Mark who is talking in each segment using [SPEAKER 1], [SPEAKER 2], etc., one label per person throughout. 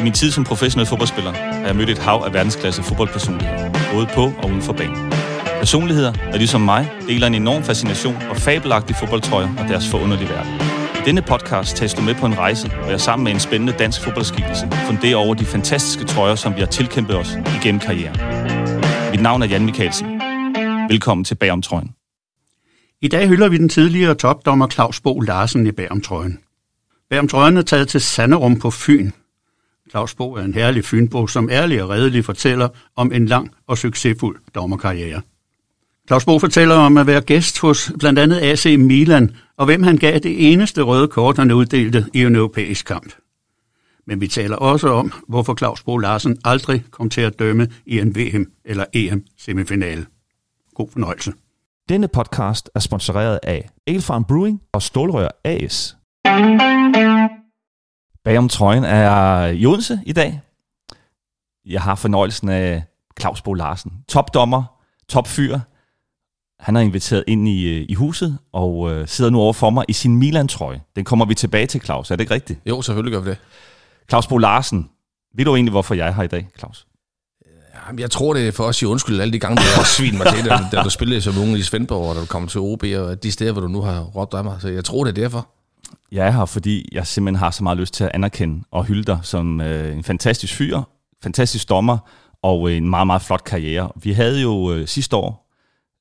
[SPEAKER 1] I min tid som professionel fodboldspiller har jeg mødt et hav af verdensklasse fodboldpersonligheder, både på og uden for banen. Personligheder, der ligesom mig deler en enorm fascination og fabelagtige fodboldtrøjer og deres forunderlige verden. I denne podcast tages du med på en rejse, hvor jeg sammen med en spændende dansk fodboldskikkelse funderer over de fantastiske trøjer, som vi har tilkæmpet os igennem karrieren. Mit navn er Jan Mikkelsen. Velkommen til Bagom Trøjen.
[SPEAKER 2] I dag hylder vi den tidligere topdommer Claus Bo Larsen i Bagom-trøjen. Bagom-trøjen er taget til Sanderum på Fyn. Claus Bo er en herlig fynbo, som ærlig og redelig fortæller om en lang og succesfuld dommerkarriere. Claus Bo fortæller om at være gæst hos blandt andet AC Milan, og hvem han gav det eneste røde kort, han uddelte i en europæisk kamp. Men vi taler også om, hvorfor Claus Bo Larsen aldrig kom til at dømme i en VM- eller EM-semifinale. God fornøjelse.
[SPEAKER 3] Denne podcast er sponsoreret af Elfarm Brewing og Stålrør AS.
[SPEAKER 1] Bagom trøjen er i Odense i dag. Jeg har fornøjelsen af Claus Bo Larsen. Topdommer, topfyr. Han er inviteret ind i, øh, i huset og øh, sidder nu over for mig i sin Milan-trøje. Den kommer vi tilbage til, Claus. Er det ikke rigtigt?
[SPEAKER 4] Jo, selvfølgelig gør vi det.
[SPEAKER 1] Claus Bo Larsen. Ved du egentlig, hvorfor jeg er her i dag, Claus?
[SPEAKER 4] Jamen, jeg tror, det er for os i undskyld alle de gange, du har svin mig til, da, da du spillede som unge i Svendborg, og da du kom til OB, og de steder, hvor du nu har råbt af mig. Så jeg tror, det er derfor.
[SPEAKER 1] Jeg er her, fordi jeg simpelthen har så meget lyst til at anerkende og hylde dig som øh, en fantastisk fyr, fantastisk dommer og en meget, meget flot karriere. Vi havde jo øh, sidste år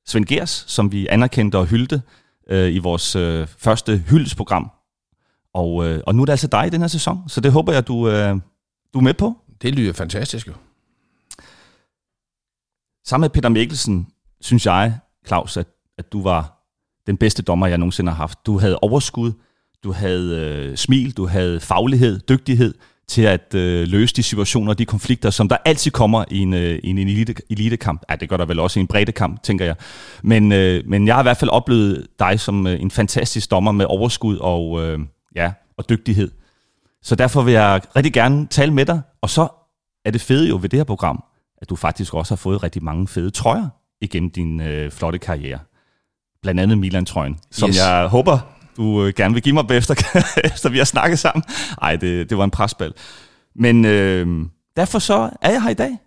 [SPEAKER 1] Svend Gers, som vi anerkendte og hyldte øh, i vores øh, første hyldesprogram. Og, øh, og nu er det altså dig i den her sæson, så det håber jeg, du, øh, du er med på.
[SPEAKER 4] Det lyder fantastisk jo.
[SPEAKER 1] Sammen med Peter Mikkelsen, synes jeg, Claus, at, at du var den bedste dommer, jeg nogensinde har haft. Du havde overskud, du havde øh, smil, du havde faglighed, dygtighed til at øh, løse de situationer og de konflikter, som der altid kommer i en, øh, i en elite, elitekamp. Ja, det gør der vel også i en breddekamp, tænker jeg. Men, øh, men jeg har i hvert fald oplevet dig som øh, en fantastisk dommer med overskud og, øh, ja, og dygtighed. Så derfor vil jeg rigtig gerne tale med dig. Og så er det fede jo ved det her program, at du faktisk også har fået rigtig mange fede trøjer igennem din øh, flotte karriere. Blandt andet Milan-trøjen, som yes. jeg håber, du øh, gerne vil give mig efter, efter vi har snakket sammen. Nej, det, det var en presbal. Men øh, derfor så er jeg her i dag.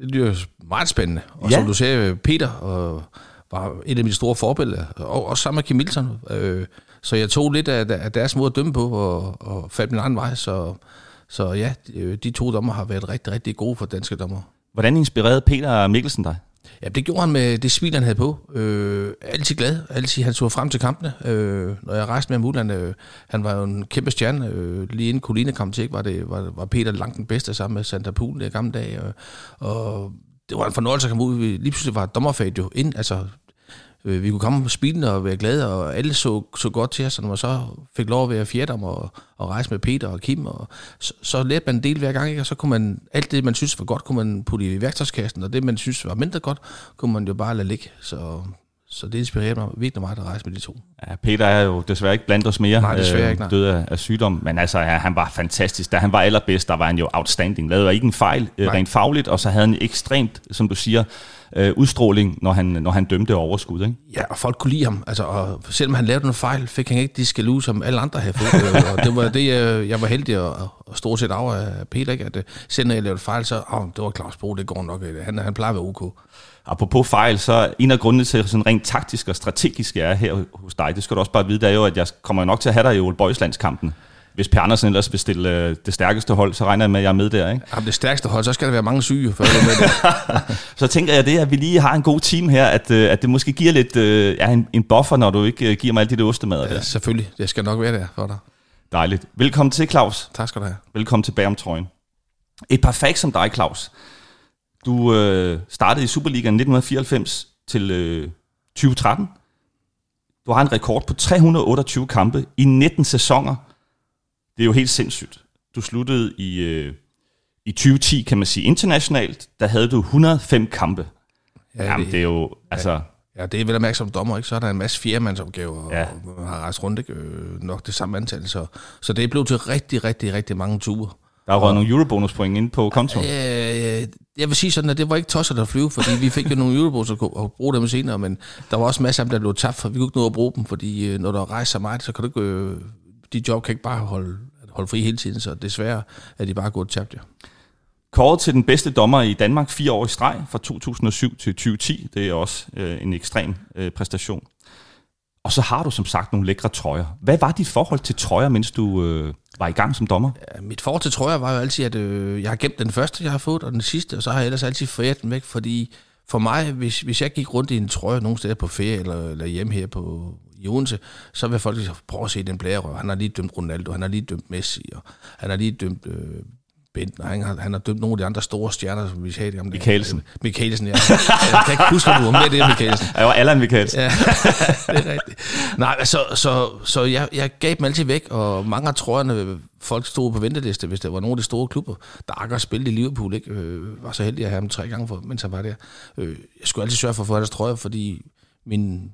[SPEAKER 4] Det lyder meget spændende. Og
[SPEAKER 1] Ja.
[SPEAKER 4] som du sagde, Peter og var et af mine store forbilleder, og også sammen med Kim Milton. Øh, så jeg tog lidt af, af deres måde at dømme på, og, og faldt min egen vej. Så, så ja, de, de to dommer har været rigtig, rigtig gode for danske dommer.
[SPEAKER 1] Hvordan inspirerede Peter Mikkelsen dig?
[SPEAKER 4] Ja, det gjorde han med det smil, han havde på. Øh, altid glad. Altid han så frem til kampene. Øh, når jeg rejste med ham udlandet, øh, han var jo en kæmpe stjerne. Øh, lige inden Colina kom til, ikke, var, det, var, var Peter langt den bedste sammen med Santa Pool i gamle dage. Og, og det var en fornøjelse at komme ud. Vi- Lige pludselig var dommerfaget jo ind. Altså, øh, vi kunne komme på speeden og være glade, og alle så, så godt til os. Og når man så fik lov at være fjerdom og, og rejse med Peter og Kim, og så, så lærte man en del hver gang, ikke? og så kunne man, alt det, man synes var godt, kunne man putte i værktøjskassen, og det, man synes var mindre godt, kunne man jo bare lade ligge. Så, så det inspirerede mig virkelig meget at rejse med de to.
[SPEAKER 1] Ja, Peter er jo desværre ikke blandt os mere. øh,
[SPEAKER 4] Nej, desværre ikke, nej.
[SPEAKER 1] Død af, af sygdom. Men altså, ja, han var fantastisk. Da han var allerbedst, der var han jo outstanding. Lavede ikke en fejl øh, rent fagligt, og så havde han ekstremt, som du siger, øh, udstråling, når han, når han dømte overskud. Ikke?
[SPEAKER 4] Ja, og folk kunne lide ham. Altså, og selvom han lavede nogle fejl, fik han ikke de skal ud, som alle andre havde fået. Øh, og det var det, jeg, jeg var heldig at, at stort set af af Peter, ikke? at øh, selv når jeg lavede fejl, så oh, det var Claus Bo, det går nok. øh, Han, han plejer at være ok.
[SPEAKER 1] Apropos fejl, så en af grundene til, sådan rent taktisk og strategisk jeg er her hos dig, det skal du også bare vide, det er jo, at jeg kommer nok til at have dig i Ole Bøjslandskampen. Hvis Per Andersen ellers vil stille øh, det stærkeste hold, så regner jeg med, at jeg er med der. Ikke?
[SPEAKER 4] Jamen, det stærkeste hold, så skal der være mange syge, før du er med der.
[SPEAKER 1] Så tænker jeg det, at vi lige har en god team her, at, øh, at det måske giver lidt øh, ja, en, en buffer, når du ikke giver mig alt dit ostemader
[SPEAKER 4] Ja,
[SPEAKER 1] der.
[SPEAKER 4] selvfølgelig. Jeg skal nok være der for dig.
[SPEAKER 1] Dejligt. Velkommen til, Claus.
[SPEAKER 4] Tak skal du have.
[SPEAKER 1] Velkommen tilbage om trøjen. Et par facts om dig, Claus. Du øh, startede i Superligaen 1994 til øh, 2013. Du har en rekord på 328 kampe i 19 sæsoner. Det er jo helt sindssygt. Du sluttede i, øh, i 2010, kan man sige, internationalt. Der havde du 105 kampe. Ja, Jamen, det er jo, altså...
[SPEAKER 4] Ja, det er vel at mærke som dommer, ikke? Så er der en masse fjerdemandsopgaver,
[SPEAKER 1] Ja.
[SPEAKER 4] ja. og har rejst rundt, ikke? Øh, nok det samme antal. Så, så det er blevet til rigtig, rigtig, rigtig mange ture.
[SPEAKER 1] Der er røget nogle eurobonuspoint ind på kontoen.
[SPEAKER 4] Øh, jeg vil sige sådan, at det var ikke tosset at flyve, fordi vi fik jo nogle eurobos og kunne og bruge dem senere, men der var også masser af dem, der blev tabt, for vi kunne ikke nå at bruge dem, fordi øh, når der rejser så meget, så kan du ikke, øh, de job kan ikke bare holde, holde fri hele tiden, så desværre er de bare gået tabt, ja.
[SPEAKER 1] Kåret til den bedste dommer i Danmark fire år i streg fra 2007 til 2010. Det er også øh, en ekstrem øh, præstation. Og så har du som sagt nogle lækre trøjer. Hvad var dit forhold til trøjer, mens du øh, var i gang som dommer?
[SPEAKER 4] Ja, mit forhold til trøjer var jo altid, at øh, jeg har gemt den første, jeg har fået, og den sidste, og så har jeg ellers altid foræret den væk, fordi for mig, hvis, hvis jeg gik rundt i en trøje nogle steder på ferie eller, eller hjemme her på, i Odense, så vil folk sige, prøv at se den blærerøv. Han har lige dømt Ronaldo, han har lige dømt Messi, og han har lige dømt øh, Bentner. Han har, han har dømt nogle af de andre store stjerner, som vi sagde det om.
[SPEAKER 1] Mikkelsen.
[SPEAKER 4] Mikkelsen, ja. Jeg kan ikke huske, om du var med det, Mikkelsen.
[SPEAKER 1] Jeg var Allan Mikkelsen.
[SPEAKER 4] Ja, det er rigtigt. Nej, så, så, så jeg, jeg gav dem altid væk, og mange af trøjerne, folk stod på venteliste, hvis det var nogle af de store klubber. Der Akker spillede i Liverpool, ikke? Øh, var så heldig at have ham tre gange, for, mens han var der. Øh, jeg skulle altid sørge for at få hans trøjer, fordi min,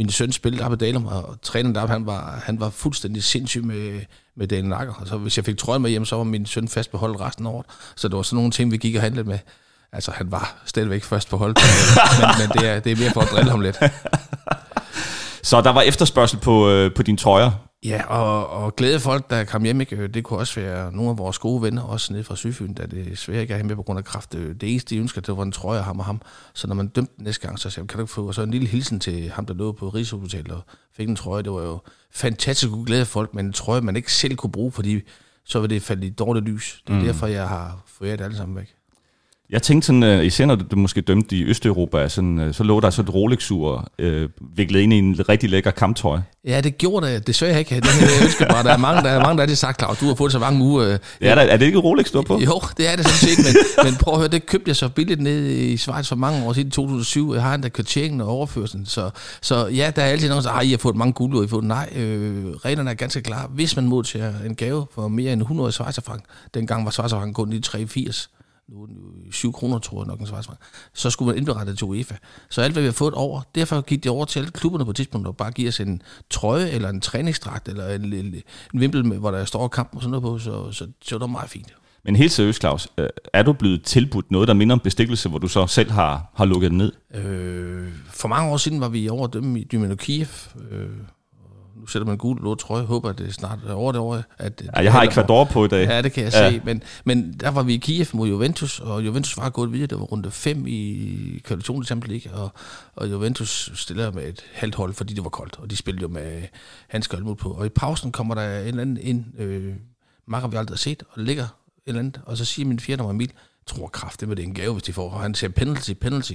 [SPEAKER 4] min søn spillede op i Dalum, og træneren deroppe, han var, han var fuldstændig sindssyg med, med Daniel Nakker. Og så hvis jeg fik trøjen med hjem, så var min søn fast på holdet resten af året. Så det var sådan nogle ting, vi gik og handlede med. Altså, han var stadigvæk først på holdet, men, men det, er, det er mere for at drille ham lidt.
[SPEAKER 1] Så der var efterspørgsel på, øh, på dine trøjer.
[SPEAKER 4] Ja, og, og glæde folk, der kom hjem, ikke? det kunne også være nogle af vores gode venner, også nede fra Sydfyn, da det er svært ikke have med på grund af kraft. Det eneste, de ønsker, det var en trøje af ham og ham. Så når man dømte den næste gang, så sagde jeg, kan du ikke få så en lille hilsen til ham, der lå på Rigshospitalet og fik en trøje. Det var jo fantastisk at glæde folk, men en trøje, man ikke selv kunne bruge, fordi så ville det falde i dårligt lys. Det er mm. derfor, jeg har fået det alle sammen væk.
[SPEAKER 1] Jeg tænkte sådan, uh, især når du, måske dømte i Østeuropa, sådan, uh, så lå der så et Rolex-ur uh, viklet ind i en rigtig lækker kamptøj.
[SPEAKER 4] Ja, det gjorde det desværre ikke. Det jeg ønsker bare. Der er mange, der er mange, der har det sagt, Claus, du har fået så mange uger. Uh,
[SPEAKER 1] ja, der, er det ikke Rolex, du har på?
[SPEAKER 4] Jo, det er det sådan set, men, men prøv at høre, det købte jeg så billigt ned i Schweiz for mange år siden, i 2007. Jeg har endda kvarteringen og overførselen. Så, så ja, der er altid nogen, der siger, I har fået mange guld, og I har fået nej. Øh, reglerne er ganske klare. Hvis man modtager en gave for mere end 100 Schweizerfranc, dengang var Schweizerfranc kun lige 83, nu er den jo 7 kroner, tror jeg nok, en svarsfrank, så skulle man indberette det til UEFA. Så alt, hvad vi har fået over, derfor gik det over til alle klubberne på et tidspunkt, og bare giver os en trøje, eller en træningsdragt, eller en, en, en vimpel, med, hvor der står kamp og sådan noget på, så, så, så det var meget fint.
[SPEAKER 1] Men helt seriøst, Claus, øh, er du blevet tilbudt noget, der minder om bestikkelse, hvor du så selv har, har lukket ned?
[SPEAKER 4] Øh, for mange år siden var vi over dem i Dynamo Kiev, øh, nu sætter man gul blå trøje, håber at det snart er over det år. At det
[SPEAKER 1] ja, jeg har Ecuador på i dag.
[SPEAKER 4] Ja, det kan jeg ja. se, men, men der var vi i Kiev mod Juventus, og Juventus var gået videre, det var runde 5 i kvalifikation i Champions League, og, og Juventus stiller med et halvt hold, fordi det var koldt, og de spillede jo med handsker og på. Og i pausen kommer der en eller anden ind, øh, Marker vi aldrig har set, og ligger et eller andet, og så siger min fjerde nummer Emil, tror kraft, det var det en gave, hvis de får. Og han siger penalty, penalty.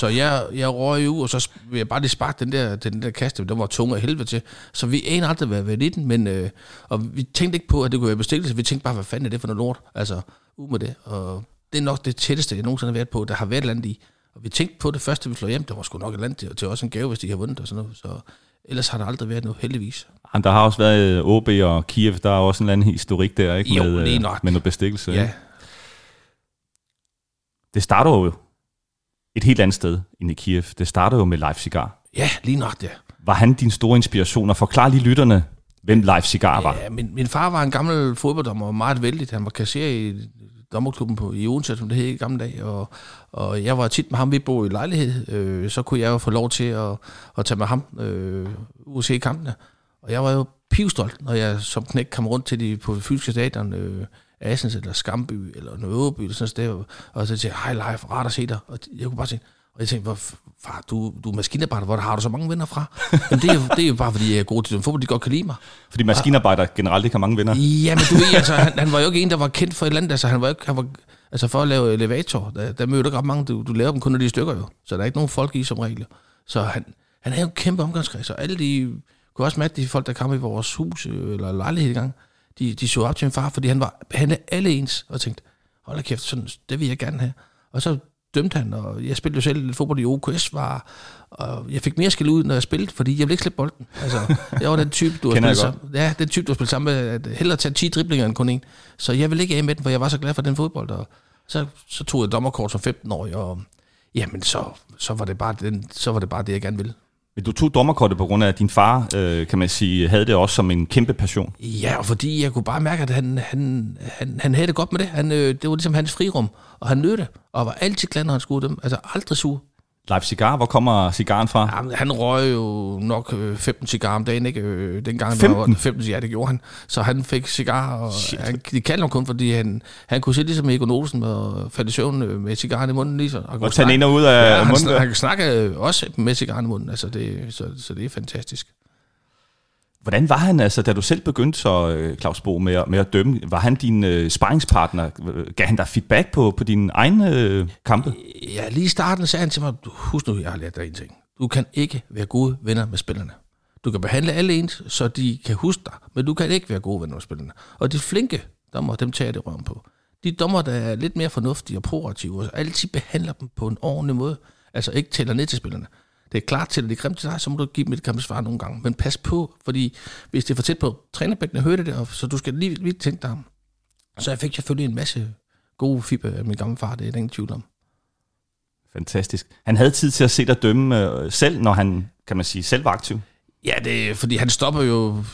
[SPEAKER 4] så jeg, jeg røg ud, og så vil jeg bare lige sparke den der, den der kaste. Den var tung af helvede til. Så vi aner aldrig, hvad ved i den, men øh, og vi tænkte ikke på, at det kunne være bestikkelse. Vi tænkte bare, hvad fanden er det for noget lort? Altså, ud med det. Og det er nok det tætteste, jeg nogensinde har været på. Der har været et land i. Og vi tænkte på det første, vi slog hjem. Det var sgu nok et land til, til også en gave, hvis de har vundet og sådan noget. Så ellers har der aldrig været noget, heldigvis.
[SPEAKER 1] Jamen, der har også været OB og Kiev, der er også en eller anden historik der, ikke?
[SPEAKER 4] Jo,
[SPEAKER 1] med,
[SPEAKER 4] lige nok.
[SPEAKER 1] med noget bestikkelse.
[SPEAKER 4] Ja,
[SPEAKER 1] det starter jo et helt andet sted end i Kiev. Det starter jo med Leif Cigar.
[SPEAKER 4] Ja, lige nok det.
[SPEAKER 1] Var han din store inspiration? Og forklar lige lytterne, hvem Leif Cigar var.
[SPEAKER 4] Ja, min, min far var en gammel fodbolddommer, meget vældig. Han var kasserer i dommerklubben på, i Odense, som det hed i gamle dage, og, og jeg var tit med ham, vi boede i lejlighed, øh, så kunne jeg jo få lov til at, at tage med ham øh, ud og se kampene. Og jeg var jo pivstolt, når jeg som knæk kom rundt til de på fysiske stadion, øh, Assens eller Skamby eller Nødeby eller sådan noget, og så siger hej Leif, rart at se dig. Og jeg kunne bare sige, og jeg tænkte, hvor, far, du, du er maskinarbejder, hvor har du så mange venner fra? Men det er, det er jo bare, fordi jeg er god til fodbold, de godt kan lide mig.
[SPEAKER 1] Fordi maskinarbejder generelt ikke har mange venner?
[SPEAKER 4] Ja, men du ved, altså, han, han, var jo ikke en, der var kendt for et eller andet. Altså, han var, ikke, han var, altså for at lave elevator, der, der mødte ikke ret mange. Du, du laver dem kun af de stykker jo. Så der er ikke nogen folk i som regel. Så han, han havde jo en kæmpe omgangskreds, og alle de, kunne også mærke de folk, der kom i vores hus øh, eller lejlighed i gang, de, de så op til min far, fordi han var han er alle ens, og tænkte, hold da kæft, sådan, det vil jeg gerne have. Og så dømte han, og jeg spillede jo selv lidt fodbold i OKS, var, og jeg fik mere skæld ud, når jeg spillede, fordi jeg ville ikke slippe bolden. Altså, jeg var den type, du har spillet. Ja, den type, du har spillet sammen med, at hellere tage 10 driblinger end kun en. Så jeg ville ikke af med den, for jeg var så glad for den fodbold, og så, så tog jeg dommerkort som 15 år, og jamen, så, så, var det bare den, så var det bare det, jeg gerne ville.
[SPEAKER 1] Men du tog dommerkortet på grund af, at din far, øh, kan man sige, havde det også som en kæmpe passion.
[SPEAKER 4] Ja, og fordi jeg kunne bare mærke, at han, han, han, han havde det godt med det. Han, øh, det var ligesom hans frirum, og han nød det, og var altid glad, når han skulle dem. Altså aldrig sur.
[SPEAKER 1] Live Cigar, hvor kommer cigaren fra?
[SPEAKER 4] Jamen, han røg jo nok øh, 15 cigarer om dagen, ikke? Øh, dengang han
[SPEAKER 1] 15?
[SPEAKER 4] var 15, ja, det gjorde han. Så han fik cigarer, og han, de kaldte ham kun, fordi han, han kunne sidde ligesom Egon Olsen og falde i søvn øh, med cigaren i munden. Lige så, og,
[SPEAKER 1] Og tage den ind og ud af
[SPEAKER 4] ja, han,
[SPEAKER 1] munden? der?
[SPEAKER 4] han kan snakke øh, også med cigaren i munden, altså det, så, så det er fantastisk.
[SPEAKER 1] Hvordan var han, altså, da du selv begyndte så, øh, Claus Bo, med, at- med at dømme? Var han din øh, sparringspartner? Gav han dig feedback på, på dine egne øh, kampe?
[SPEAKER 4] Ja, lige i starten sagde han til mig, husk nu, jeg har lært dig en ting. Du kan ikke være gode venner med spillerne. Du kan behandle alle ens, så de kan huske dig, men du kan ikke være gode venner med spillerne. Og de flinke dommer, dem tager det røven på. De dommer, der er lidt mere fornuftige og proaktive, og altid behandler dem på en ordentlig måde, altså ikke tæller ned til spillerne. Det er klart til, at det er grimt til dig, så må du give dem et grimt svar nogle gange. Men pas på, fordi hvis det er for tæt på, trænerbækkene hører det, og så du skal lige, lige tænke dig om. Så jeg fik selvfølgelig en masse gode feedback af min gamle far, det er der ingen tvivl om.
[SPEAKER 1] Fantastisk. Han havde tid til at se dig dømme øh, selv, når han, kan man sige, selv var aktiv.
[SPEAKER 4] Ja, det fordi han stopper jo,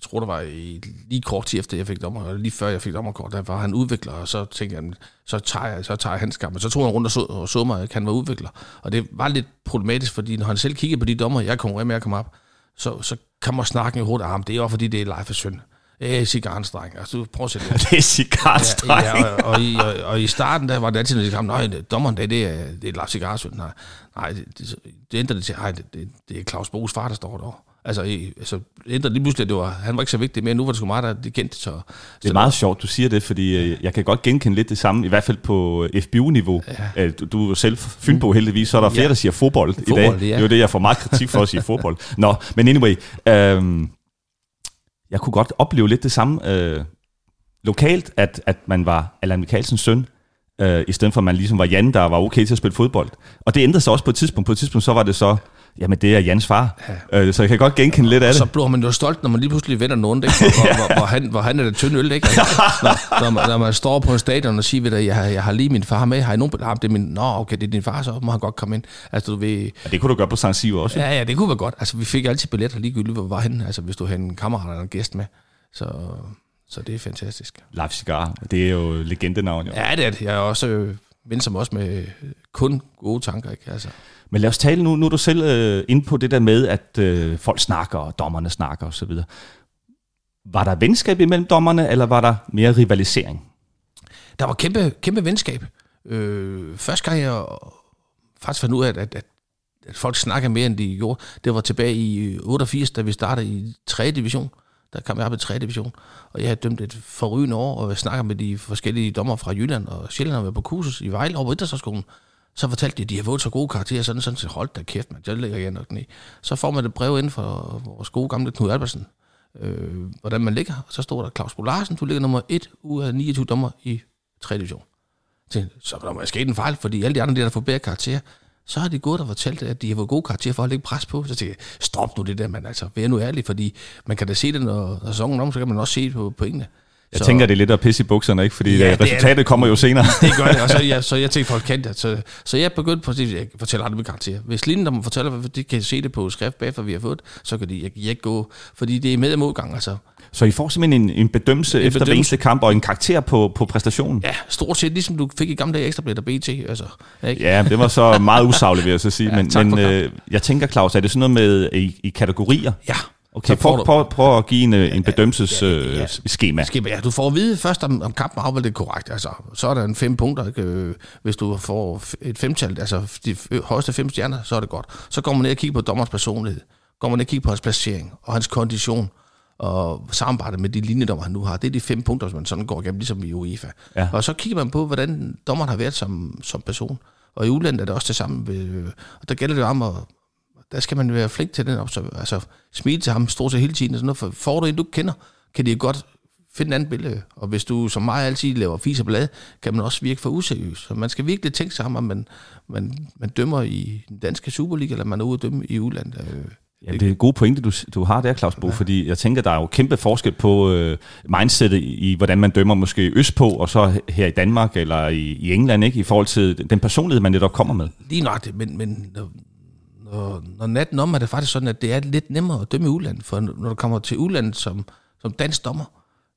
[SPEAKER 4] jeg tror det var i, lige kort tid efter jeg fik dommer, eller lige før jeg fik dommerkort, der var han udvikler, og så tænkte jeg, så tager jeg, så tager jeg hans kamp. Men så tog han rundt og så, og så mig, at han var udvikler. Og det var lidt problematisk, fordi når han selv kiggede på de dommer, jeg konkurrerer med at komme op, så, så kommer snakken jo hurtigt, ah, men det er jo fordi, det er live for søn. Det er cigarens dreng. Altså, du prøver at sætte det.
[SPEAKER 1] Det er cigarstreng.
[SPEAKER 4] Ja, ja, og, og, i, og, og, i starten, der var det altid, når de kom, nej, dommeren, det, det er, det er Lars Cigarsøn. Nej, nej det, det, det ændrede det til, nej, det, det, det er Claus Boes far, der står derovre. Altså, i, altså ændrede lige pludselig, at det var, han var ikke så vigtig mere. Nu var det sgu mig, der det kendte. Så,
[SPEAKER 1] Det er meget sjovt, du siger det, fordi øh, jeg kan godt genkende lidt det samme, i hvert fald på øh, FBU-niveau. Ja. Du, du er jo selv fynbo heldigvis, så er der flere,
[SPEAKER 4] Ja.
[SPEAKER 1] der siger fodbold, i
[SPEAKER 4] Fodbold,
[SPEAKER 1] dag.
[SPEAKER 4] ja.
[SPEAKER 1] Det er jo det, jeg får meget kritik for at sige fodbold. Nå, men anyway, øh, jeg kunne godt opleve lidt det samme øh, lokalt, at, at man var Allan Michaelsens søn, øh, i stedet for at man ligesom var Jan, der var okay til at spille fodbold. Og det ændrede sig også på et tidspunkt. På et tidspunkt, så var det så, jamen det er Jans far. Ja. Øh, så jeg kan godt genkende lidt af det.
[SPEAKER 4] så bliver man jo stolt, når man lige pludselig vender nogen, ikke? Hvor, hvor, hvor, hvor, han, hvor han er det tynde øl, ikke? Altså, når, når, man, når man står på en stadion og siger, ved du, jeg, har, jeg har lige min far med, har I nogen... Ah, det er min, Nå, okay, det er din far, så må han godt komme ind. Altså, du ved,
[SPEAKER 1] Ja, det kunne du gøre på San Siro også.
[SPEAKER 4] Ja, ja, det kunne være godt. Altså, vi fik altid billetter ligegyldigt, hvor var henne. Altså, hvis du havde en kammerat eller en gæst med. Så, så det er fantastisk.
[SPEAKER 1] Live Cigar, det er jo legendenavn. Jo.
[SPEAKER 4] Ja, det er det. Jeg er også øh, som også med øh, kun gode tanker, ikke? Altså,
[SPEAKER 1] Men lad os tale nu, nu er du selv øh, inde på det der med, at øh, folk snakker, og dommerne snakker osv. Var der venskab imellem dommerne, eller var der mere rivalisering?
[SPEAKER 4] der var kæmpe, kæmpe venskab. Øh, første gang jeg faktisk fandt ud af, at, at, at folk snakker mere, end de gjorde, det var tilbage i 88, da vi startede i 3. division. Der kom jeg op i 3. division, og jeg havde dømt et forrygende år, og jeg snakker med de forskellige dommer fra Jylland og Sjælland, og var på kursus i Vejle over på Idrætsskolen. Så fortalte de, at de har fået så gode karakterer, sådan sådan, så hold da kæft, man, jeg lægger jeg nok ned. Så får man et brev ind fra vores gode gamle Knud Albertsen, øh, hvordan man ligger. Og så står der, Claus Bolarsen, du ligger nummer 1 ud af 29 dommer i 3. division. Så der må sket en fejl, fordi alle de andre, der får bedre karakterer, så har de gået og fortalt, at de har fået gode karakterer for at lægge pres på. Så tænkte jeg, stop nu det der, man. Altså, vær nu ærlig, fordi man kan da se det, når, når sæsonen om, så kan man også se det på pointene.
[SPEAKER 1] Jeg
[SPEAKER 4] så,
[SPEAKER 1] tænker, det er lidt at pisse i bukserne, ikke? fordi
[SPEAKER 4] Ja,
[SPEAKER 1] ja,
[SPEAKER 4] er
[SPEAKER 1] resultatet det. kommer jo senere.
[SPEAKER 4] det gør det, og så, jeg, så jeg tænkte, folk kendte det. Så, så jeg begyndte på at sige, jeg fortæller aldrig med karakterer. Hvis linjen fortæller, hvad de kan se det på skrift bagefter, vi har fået, så kan de jeg, jeg ikke gå, fordi det er med og modgang. Altså,
[SPEAKER 1] Så I får simpelthen en, en bedømmelse
[SPEAKER 4] En
[SPEAKER 1] efter hver
[SPEAKER 4] bedømmelse.
[SPEAKER 1] eneste kamp, og en karakter på, på præstationen.
[SPEAKER 4] ja, stort set ligesom du fik i gamle dage ekstrabladet og BT. Altså, ikke?
[SPEAKER 1] Ja, det var så meget usagligt, vil jeg så sige.
[SPEAKER 4] Ja,
[SPEAKER 1] men men øh, jeg tænker, Claus, er det sådan noget med i, i kategorier?
[SPEAKER 4] ja.
[SPEAKER 1] Okay,
[SPEAKER 4] Så
[SPEAKER 1] prøv,
[SPEAKER 4] du-
[SPEAKER 1] prøv, prøv at give en, øh, en bedømmelsesskema.
[SPEAKER 4] ja, ja.
[SPEAKER 1] Øh, skema.
[SPEAKER 4] Skipper, ja, du får at vide først, om, om kampen afvalgt det korrekt. Altså, så er der en fem punkter. Ikke? Øh, Hvis du får et femtal, altså de højeste fem stjerner, så er det godt. Så går man ned og kigger på dommerens personlighed. Går man ned og kigger på hans placering og hans kondition og samarbejde med de linjedommer, han nu har. Det er de fem punkter, som man sådan går igennem, ligesom i UEFA.
[SPEAKER 1] Ja.
[SPEAKER 4] Og så kigger man på, hvordan dommeren har været som, som person. Og i udlandet er det også det samme. Og der gælder det jo om at der skal man være flink til den observ- altså smile til ham stort set hele tiden og sådan noget, for får du en, du kender, kan de godt finde en anden billede. Og hvis du som mig altid laver fis og blad, kan man også virke for useriøs. Så man skal virkelig tænke sig om, at man, man, man dømmer i den danske Superliga, eller man er ude at dømme i udlandet. Øh,
[SPEAKER 1] Jamen, det er en god pointe, du, du har der, Claus Bo, ja. fordi jeg tænker, der er jo kæmpe forskel på øh, mindsetet i, i, hvordan man dømmer måske østpå, og så her i Danmark eller i, i England, ikke? i forhold til den personlighed, man netop kommer med.
[SPEAKER 4] Lige nok det, men, men når, når, natten om er det faktisk sådan, at det er lidt nemmere at dømme i udlandet, for når du kommer til udlandet som, som dansk dommer,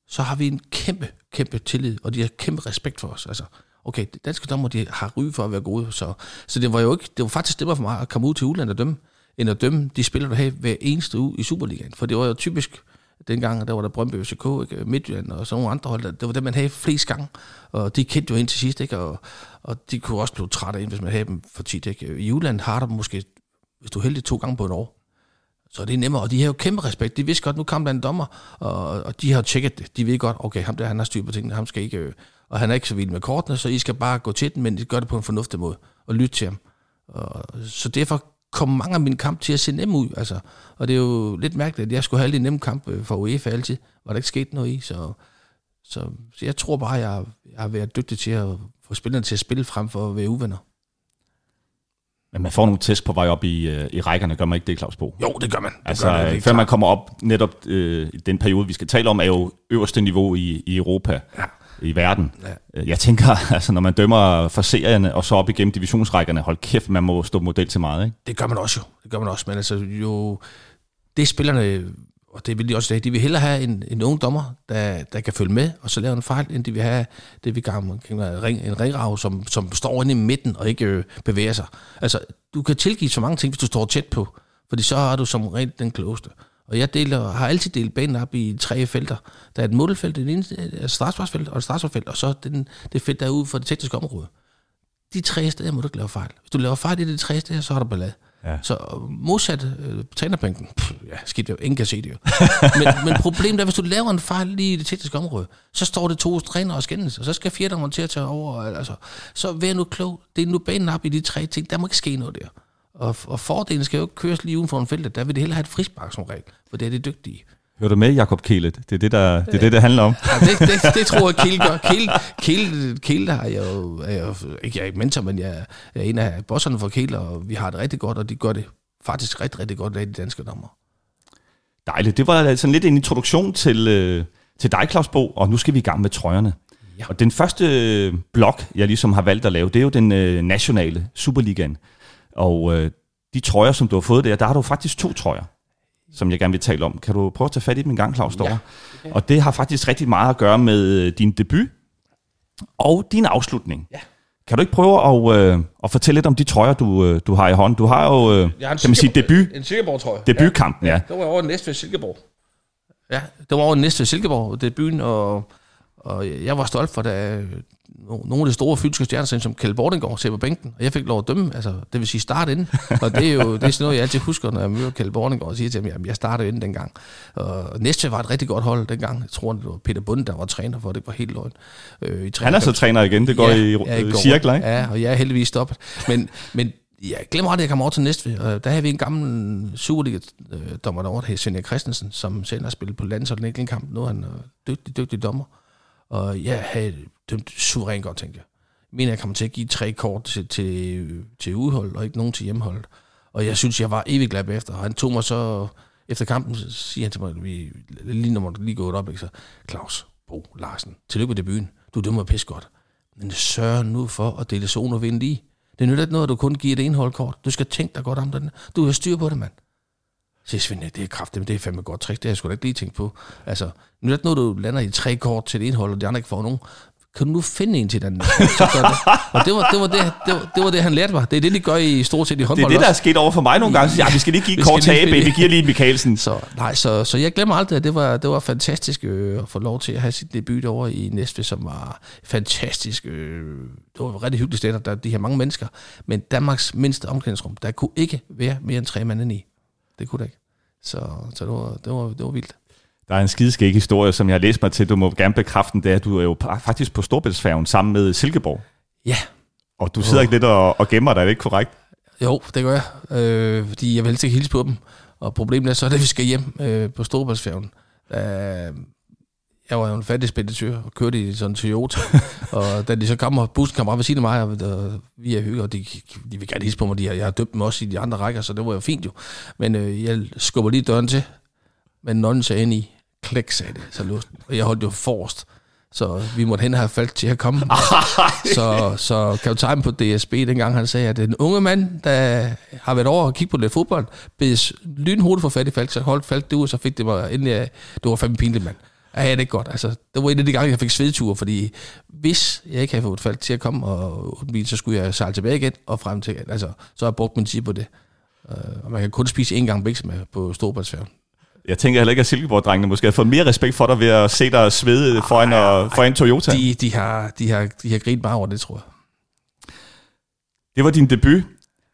[SPEAKER 4] så har vi en kæmpe, kæmpe tillid, og de har kæmpe respekt for os. Altså. okay, danske dommer, de har ry for at være gode, så, så det var jo ikke, det var faktisk nemmere for mig at komme ud til udlandet og dømme, end at dømme de spillere, der havde hver eneste uge i Superligaen. For det var jo typisk, dengang, der var der Brøndby FCK, ikke? Midtjylland og sådan nogle andre hold, det var det, man havde flest gange, og de kendte jo ind til sidst, ikke? Og, og de kunne også blive trætte ind, hvis man havde dem for tit. Ikke? I Jylland har der måske, hvis du er heldig, to gange på et år, så er det nemmere, og de har jo kæmpe respekt. De vidste godt, nu kom der en dommer, og, og de har tjekket det. De ved godt, okay, ham der, han har styr på tingene, ham skal ikke, øh, og han er ikke så vild med kortene, så I skal bare gå til den, men de gør det på en fornuftig måde, og lytte til ham. Og, så derfor kom mange af mine kampe til at se nemme ud, altså. Og det er jo lidt mærkeligt, at jeg skulle have alle de nemme kampe øh, for UEFA altid, var der ikke sket noget i, så, så, så jeg tror bare, at jeg, jeg har været dygtig til at få spillerne til at spille frem for at være uvenner.
[SPEAKER 1] Men man får nogle test på vej op i, øh, i rækkerne, gør man ikke det, Claus Bo?
[SPEAKER 4] Jo, det gør man. Det
[SPEAKER 1] altså,
[SPEAKER 4] gør man,
[SPEAKER 1] før man kommer op, netop øh, den periode, vi skal tale om, er jo øverste niveau i, i Europa, ja. i verden. Ja. Jeg tænker, altså, når man dømmer for serierne, og så op igennem divisionsrækkerne, hold kæft, man må stå model til meget, ikke?
[SPEAKER 4] Det gør man også jo. Det gør man også, men altså jo, det spillerne og det vil de også sige, de vil hellere have en, en ung dommer, der, der kan følge med, og så lave en fejl, end de vil have det, vi kan en ringrav, som, som står inde i midten og ikke øh, bevæger sig. Altså, du kan tilgive så mange ting, hvis du står tæt på, fordi så er du som rent den klogeste. Og jeg deler, har altid delt banen op i tre felter. Der er et målfelt, et, et straffesparksfelt og et straffesparksfelt, og så den, det felt, der er ude for det tekniske område. De tre steder må du ikke lave fejl. Hvis du laver fejl i de tre steder, så har du ballade. Ja. Så modsat øh, trænerbænken, pff, ja, skidt jo, ingen kan se det jo. men, men problemet er, hvis du laver en fejl lige i det tekniske område, så står det to trænere og skændes, og så skal fjerdommeren til at tage over. Altså, så vær nu klog. Det er nu banen op i de tre ting. Der må ikke ske noget der. Og, og fordelen skal jo ikke køres lige uden for en felt. Der vil det hellere have et frispark som regel, for det er det dygtige.
[SPEAKER 1] Hører du med, Jakob Kælet? Det er det, der, det, er det, der handler om.
[SPEAKER 4] Ja, det, det, det tror jeg, Kæle gør. Kæle, Kæle, Kæle er jo, er jo, ikke jeg er ikke mentor, men jeg er en af bosserne for Kæle, og vi har det rigtig godt, og de gør det faktisk rigtig, rigtig godt af de danske dommer.
[SPEAKER 1] Dejligt. Det var sådan lidt en introduktion til, øh, til dig, Claus Bo, og nu skal vi i gang med trøjerne. Ja. Og den første øh, blok, jeg ligesom har valgt at lave, det er jo den øh, nationale Superligaen. Og øh, de trøjer, som du har fået der, der har du faktisk to trøjer som jeg gerne vil tale om. Kan du prøve at tage fat i dem en gang, Claus Ja, okay. Og det har faktisk rigtig meget at gøre med øh, din debut og din afslutning. Ja. Kan du ikke prøve at, øh, at fortælle lidt om de trøjer, du, øh, du har i hånden? Du har jo, øh, har kan man sige, debut.
[SPEAKER 4] En Silkeborg-trøje.
[SPEAKER 1] Debutkampen, ja. ja.
[SPEAKER 4] Det var over næste Silkeborg. Ja, det var over næste Silkeborg, debuten, og, og jeg var stolt for, det nogle af de store fysiske stjerner, som Kjell Bordengård ser på bænken, og jeg fik lov at dømme, altså, det vil sige starte inden. Og det er jo det er sådan noget, jeg altid husker, når jeg møder Kjell Bordengård og siger til ham, at jeg startede inden dengang. Og Næste var et rigtig godt hold dengang. Jeg tror, det var Peter Bunde, der var træner for, det var helt løgn.
[SPEAKER 1] Øh, i Han er så træner igen, det går ja, i ja, går, cirkler, ikke?
[SPEAKER 4] Ja, og jeg er heldigvis stoppet. Men, men jeg glemmer aldrig, at jeg kommer over til næste. Og der havde vi en gammel Superliga-dommer derovre, der hed Svend Christensen, som selv har spillet på landsholdet en enkelt kamp. Nu er han dygtig, dygtig dommer. Og jeg havde dømt suverænt godt, tænkte jeg. Jeg mener, jeg kommer til at give tre kort til, til, til udhold, og ikke nogen til hjemmehold. Og jeg synes, jeg var evig glad efter. Og han tog mig så, efter kampen, så siger han til mig, vi, lige når man lige gået op, ikke, så, Claus Bo Larsen, tillykke med debuten. Du dømmer pis godt. Men sørg nu for at dele zone og vinde lige. Det nytter ikke noget, at du kun giver et indholdkort. Du skal tænke dig godt om den. Du har styr på det, mand. Så Svend, det er kraftigt, det er fandme godt trick. Det har jeg sgu da ikke lige tænkt på. Altså, nu er det noget, du lander i tre kort til et indhold, og de andre ikke får nogen kan du nu finde en til den? Så gør det. Og det var det, var det, det, var, det var det, han lærte mig. Det er det, de gør i stort set i håndbold
[SPEAKER 1] Det er det, der er sket over for mig nogle gange. Ja, vi skal lige give kort tabe, vi giver lige Mikkelsen.
[SPEAKER 4] Så, nej, så, så jeg glemmer aldrig, at det var, det var fantastisk øh, at få lov til at have sit debut over i Næstved, som var fantastisk. Øh, det var et rigtig hyggeligt sted, der er de her mange mennesker. Men Danmarks mindste omklædningsrum, der kunne ikke være mere end tre mand i. Det kunne det ikke. Så, så det, var, det, var, det var vildt.
[SPEAKER 1] Der er en skideskæg historie, som jeg har læst mig til. Du må gerne bekræfte den, det er, at du er jo faktisk på Storbæltsfærgen sammen med Silkeborg.
[SPEAKER 4] Ja.
[SPEAKER 1] Og du sidder oh. ikke lidt og, og gemmer dig, er det ikke korrekt?
[SPEAKER 4] Jo, det gør jeg. Øh, fordi jeg vil helst ikke hilse på dem. Og problemet er så, at vi skal hjem øh, på Storbæltsfærgen. Øh, jeg var jo en fattig speditør og kørte i sådan en Toyota. og da de så kom, og bussen kom op ved siden af mig, og, og vi er hygge, og de, de vil gerne hilse på mig. De, jeg har døbt dem også i de andre rækker, så det var jo fint jo. Men øh, jeg skubber lige døren til, men nonnen sagde ind i, klik, sagde det, så låste Og jeg holdt jo forrest. Så vi måtte hen have faldt til at komme. så, så kaptajnen på DSB dengang, han sagde, at en unge mand, der har været over og kigge på lidt fodbold, blev lynhurtigt for fat i Falk, så holdt Falk det ud, så fik det mig endelig, det var fandme pinligt, mand. Ja, det er godt. Altså, det var en af de gange, jeg fik svedture, fordi hvis jeg ikke havde fået fald til at komme og bil, så skulle jeg sejle tilbage igen og frem til. Altså, så har jeg brugt min tid på det. Uh, og man kan kun spise én gang bikse med på Storbritannien.
[SPEAKER 1] Jeg tænker heller ikke, at Silkeborg-drengene måske har fået mere respekt for dig ved at se dig svede foran, og, foran Toyota.
[SPEAKER 4] De, de, har, de, har, de har grint meget over det, tror jeg.
[SPEAKER 1] Det var din debut.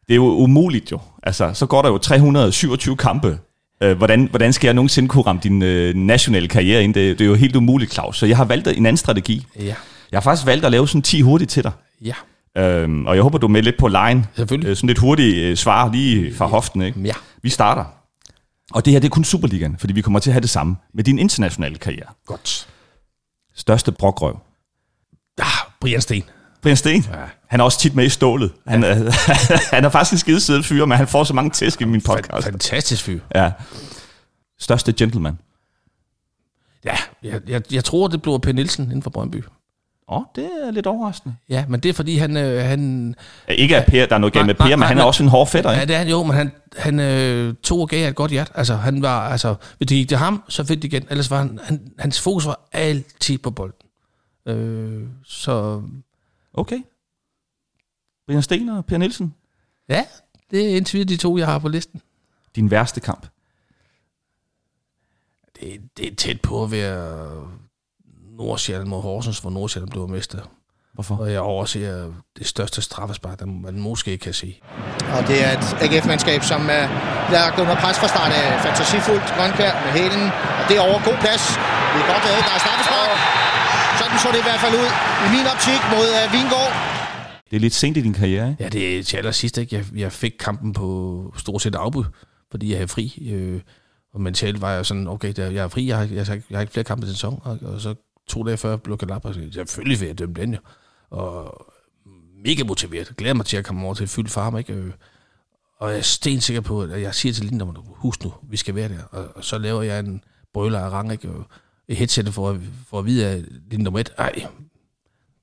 [SPEAKER 1] Det er jo umuligt jo. Altså, så går der jo 327 kampe. Øh, hvordan, hvordan skal jeg nogensinde kunne ramme din øh, nationale karriere ind? Det, det er jo helt umuligt, Claus. Så jeg har valgt en anden strategi.
[SPEAKER 4] Ja.
[SPEAKER 1] Jeg har faktisk valgt at lave sådan 10 hurtigt til dig.
[SPEAKER 4] Ja.
[SPEAKER 1] Øhm, og jeg håber, du er med lidt på line.
[SPEAKER 4] Selvfølgelig.
[SPEAKER 1] Øh, sådan lidt hurtigt øh, svar lige fra hoften. Ikke?
[SPEAKER 4] Ja.
[SPEAKER 1] Vi starter. Og det her, det er kun Superligaen, fordi vi kommer til at have det samme med din internationale karriere.
[SPEAKER 4] Godt.
[SPEAKER 1] Største brokrøv.
[SPEAKER 4] Ah, Brian Sten.
[SPEAKER 1] Brian Sten. Ja. Han er også tit med i stålet. Han, ja. han er faktisk en skide sød fyr, men han får så mange tæsk i min podcast.
[SPEAKER 4] Fantastisk fyr.
[SPEAKER 1] Ja. Største gentleman.
[SPEAKER 4] Ja, jeg, jeg, jeg tror, det blev Per Nielsen inden for Brøndby.
[SPEAKER 1] Åh, oh, det er lidt overraskende.
[SPEAKER 4] Ja, men det er fordi, han... Øh, han
[SPEAKER 1] Ikke at Per, der er noget galt med Per,
[SPEAKER 4] nej,
[SPEAKER 1] men han er også en hård fætter,
[SPEAKER 4] Ja,
[SPEAKER 1] ikke?
[SPEAKER 4] det er han jo, men han, han øh, tog og gav et godt hjert. Altså, han var, altså, hvis det gik til ham, så fik det igen. Ellers var han, han, hans fokus var altid på bolden. Øh, så
[SPEAKER 1] Okay. Brian Sten og Per Nielsen.
[SPEAKER 4] ja, det er indtil videre de to, jeg har på listen.
[SPEAKER 1] Din værste kamp.
[SPEAKER 4] Det, det er tæt på at være Nordsjælland mod Horsens, hvor Nordsjælland blev mester.
[SPEAKER 1] Hvorfor?
[SPEAKER 4] Og jeg overser det største straffespark, der man måske kan se.
[SPEAKER 5] Og det er et AGF-mandskab, som uh, bliver lagt under pres fra start af. Fantasifuldt Grønkær med hælen. Og det er over god plads. Det er godt lavet. Der er straffespark. Sådan så det i hvert fald ud i min optik mod uh, Vingård.
[SPEAKER 1] Det er lidt sent i din karriere, ikke?
[SPEAKER 4] Ja, det er til allersidst, ikke? Jeg, jeg fik kampen på stort set afbud, fordi jeg havde fri. Øh, og mentalt var jeg sådan, okay, der, jeg er fri, jeg har, jeg, har, ikke- jeg har ikke flere kampe til sæson. Og, og så to dage før blev jeg og sagde, selvfølgelig vil jeg dømme den jo. Og mega motiveret. Glæder mig til at komme over til fyldt farm, ikke? Øh, og jeg er stensikker på, at jeg siger til Linda, husk nu, vi skal være der. Og, og så laver jeg en brøler af rang, ikke? Og et headset for, at- for at vide, at Linda nummer et, ej,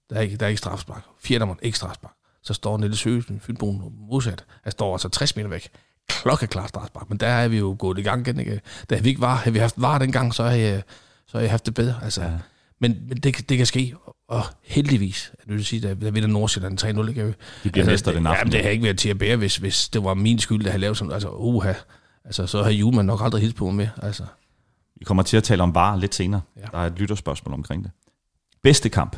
[SPEAKER 4] der er ikke, der er ikke strafspark. Fjerde nummer, ikke strafspark. Så står Niels Søgesen, Fynboen, modsat. Han står altså 60 meter væk. Klokkeklart strafspark. Men der er vi jo gået i gang igen. Ikke? Da vi ikke var, havde vi haft var dengang, så har jeg, så har jeg haft det bedre. Altså, ja. Men, men det, kan- det kan ske. Og heldigvis, jeg vil sige, da vinder Nordsjælland 3-0. Ikke?
[SPEAKER 1] De bliver mester den
[SPEAKER 4] det,
[SPEAKER 1] aften.
[SPEAKER 4] Jamen, det har ikke været til at bære, hvis, hvis det var min skyld, der havde lavet sådan. Altså, uha. Altså, så har Julemand nok aldrig hilst på mig mere. Altså.
[SPEAKER 1] Vi kommer til at tale om VAR lidt senere.
[SPEAKER 4] Ja.
[SPEAKER 1] Der er et lytterspørgsmål omkring det. Bedste kamp.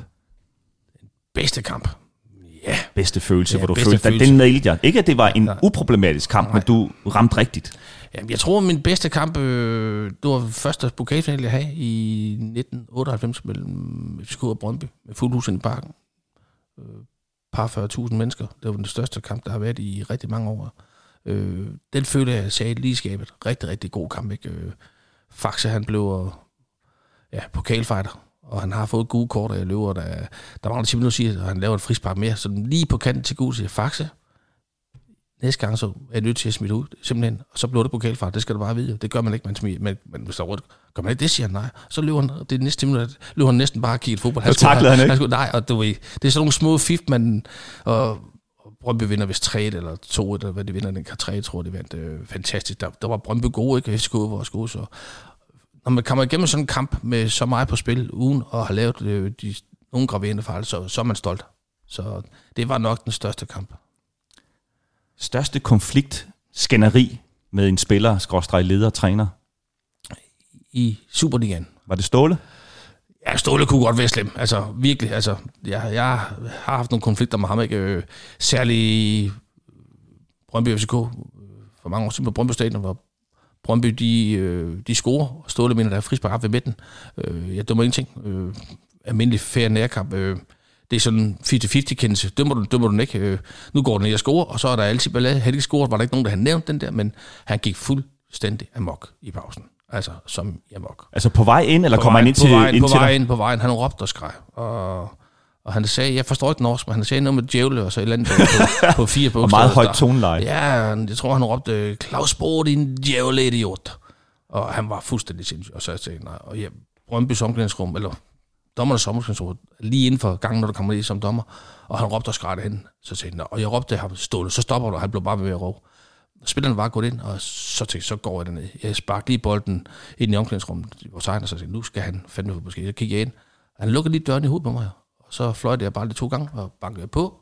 [SPEAKER 4] Bedste kamp. Ja,
[SPEAKER 1] Bedste følelse,
[SPEAKER 4] Ja,
[SPEAKER 1] hvor du følte, at
[SPEAKER 4] følelse.
[SPEAKER 1] den nailede jeg. Ikke, at det var en
[SPEAKER 4] Nej.
[SPEAKER 1] uproblematisk kamp, men du ramte rigtigt.
[SPEAKER 4] Jamen, jeg tror, min bedste kamp, øh, det var første pokalfinale, jeg havde i 1998 mellem FCK og Brøndby, med fuld hus i parken. Øh, par 40.000 mennesker. Det var den største kamp, der har været i rigtig mange år. Øh, den følte jeg sagde lige skabet. Rigtig, rigtig god kamp. Ikke? Øh, Faxe, han blev øh, ja, pokalfighter, og han har fået gode kort af løber. Der, der var 10 minutter siger, at han laver et frispark mere, så lige på kanten til gode siger, Faxe, næste gang så er jeg nødt til at smide ud, simpelthen. Og så bliver det pokalfart, det skal du bare vide. Det gør man ikke, man smider, men, men hvis der er rødt, gør man ikke det, siger han nej. Så løber han, det næste minut, løber han næsten bare og kigger fodbold.
[SPEAKER 1] Så taklede han ikke?
[SPEAKER 4] Han skulle, nej, og du ved, det er sådan nogle små fif, man, og, og Brøndby vinder vist 3 eller 2 eller hvad de vinder, den kan 3, tror jeg, de vandt. Øh, fantastisk. Der, der var Brøndby gode, ikke? FCK var også gode, så når man kommer igennem sådan en kamp med så meget på spil, uden at have lavet øh, de, nogle graverende fejl, så, så er man stolt. Så det var nok den største kamp.
[SPEAKER 1] Største konflikt, skænderi med en spiller, skråstreg leder, træner.
[SPEAKER 4] i Superligaen.
[SPEAKER 1] Var det Ståle?
[SPEAKER 4] Ja, Ståle kunne godt være slem. Altså, virkelig. Altså, jeg, jeg har haft nogle konflikter med ham, ikke? Øh, Særligt i Brøndby FCK for mange år siden på Brøndby Stadion, hvor Brøndby, de, øh, de scorer, Ståle mener, der er frispark op ved midten. Øh, jeg dømmer ingenting. Øh, almindelig fair nærkamp. Øh, det er sådan 50-50 kendelse. Dømmer du, dømmer du den ikke. Øh, nu går den ned og scorer, og så er der altid ballade. De ikke scoret, var der ikke nogen, der havde nævnt den der, men han gik fuldstændig amok i pausen. Altså, som amok
[SPEAKER 1] Altså på vej ind, eller
[SPEAKER 4] på
[SPEAKER 1] kommer han ind til,
[SPEAKER 4] på vejen,
[SPEAKER 1] ind
[SPEAKER 4] på
[SPEAKER 1] dig?
[SPEAKER 4] vejen, på vejen. Han råbte og skreg. Og, og han sagde, jeg forstår ikke norsk, men han sagde noget med djævle, og så et eller andet på, på fire
[SPEAKER 1] Og
[SPEAKER 4] bogstaver.
[SPEAKER 1] meget højt toneleje.
[SPEAKER 4] Ja, han- jeg tror, han råbte, Claus Bo, din djævle idiot. Og han var fuldstændig sindssyg. Og så jeg tænkte, nej, og ja, Brøndby's omklædningsrum, eller dommernes omklædningsrum, lige inden for gangen, når du kommer ned som dommer, og han råbte og skreg hen. Så tænkte jeg, "Nå," og jeg råbte ham, Ståle, så stopper du, og han blev bare ved at råbe. Spillerne var gået ind, og så tænkte jeg, så går jeg derned. Jeg sparkede lige bolden ind i omklædningsrummet i vores egen, og så tænkte jeg, nu skal han fandme på måske. Så kiggede jeg ind. Han lukkede lige døren i hovedet på mig, og så fløjte jeg bare lige to gange, og bankede på.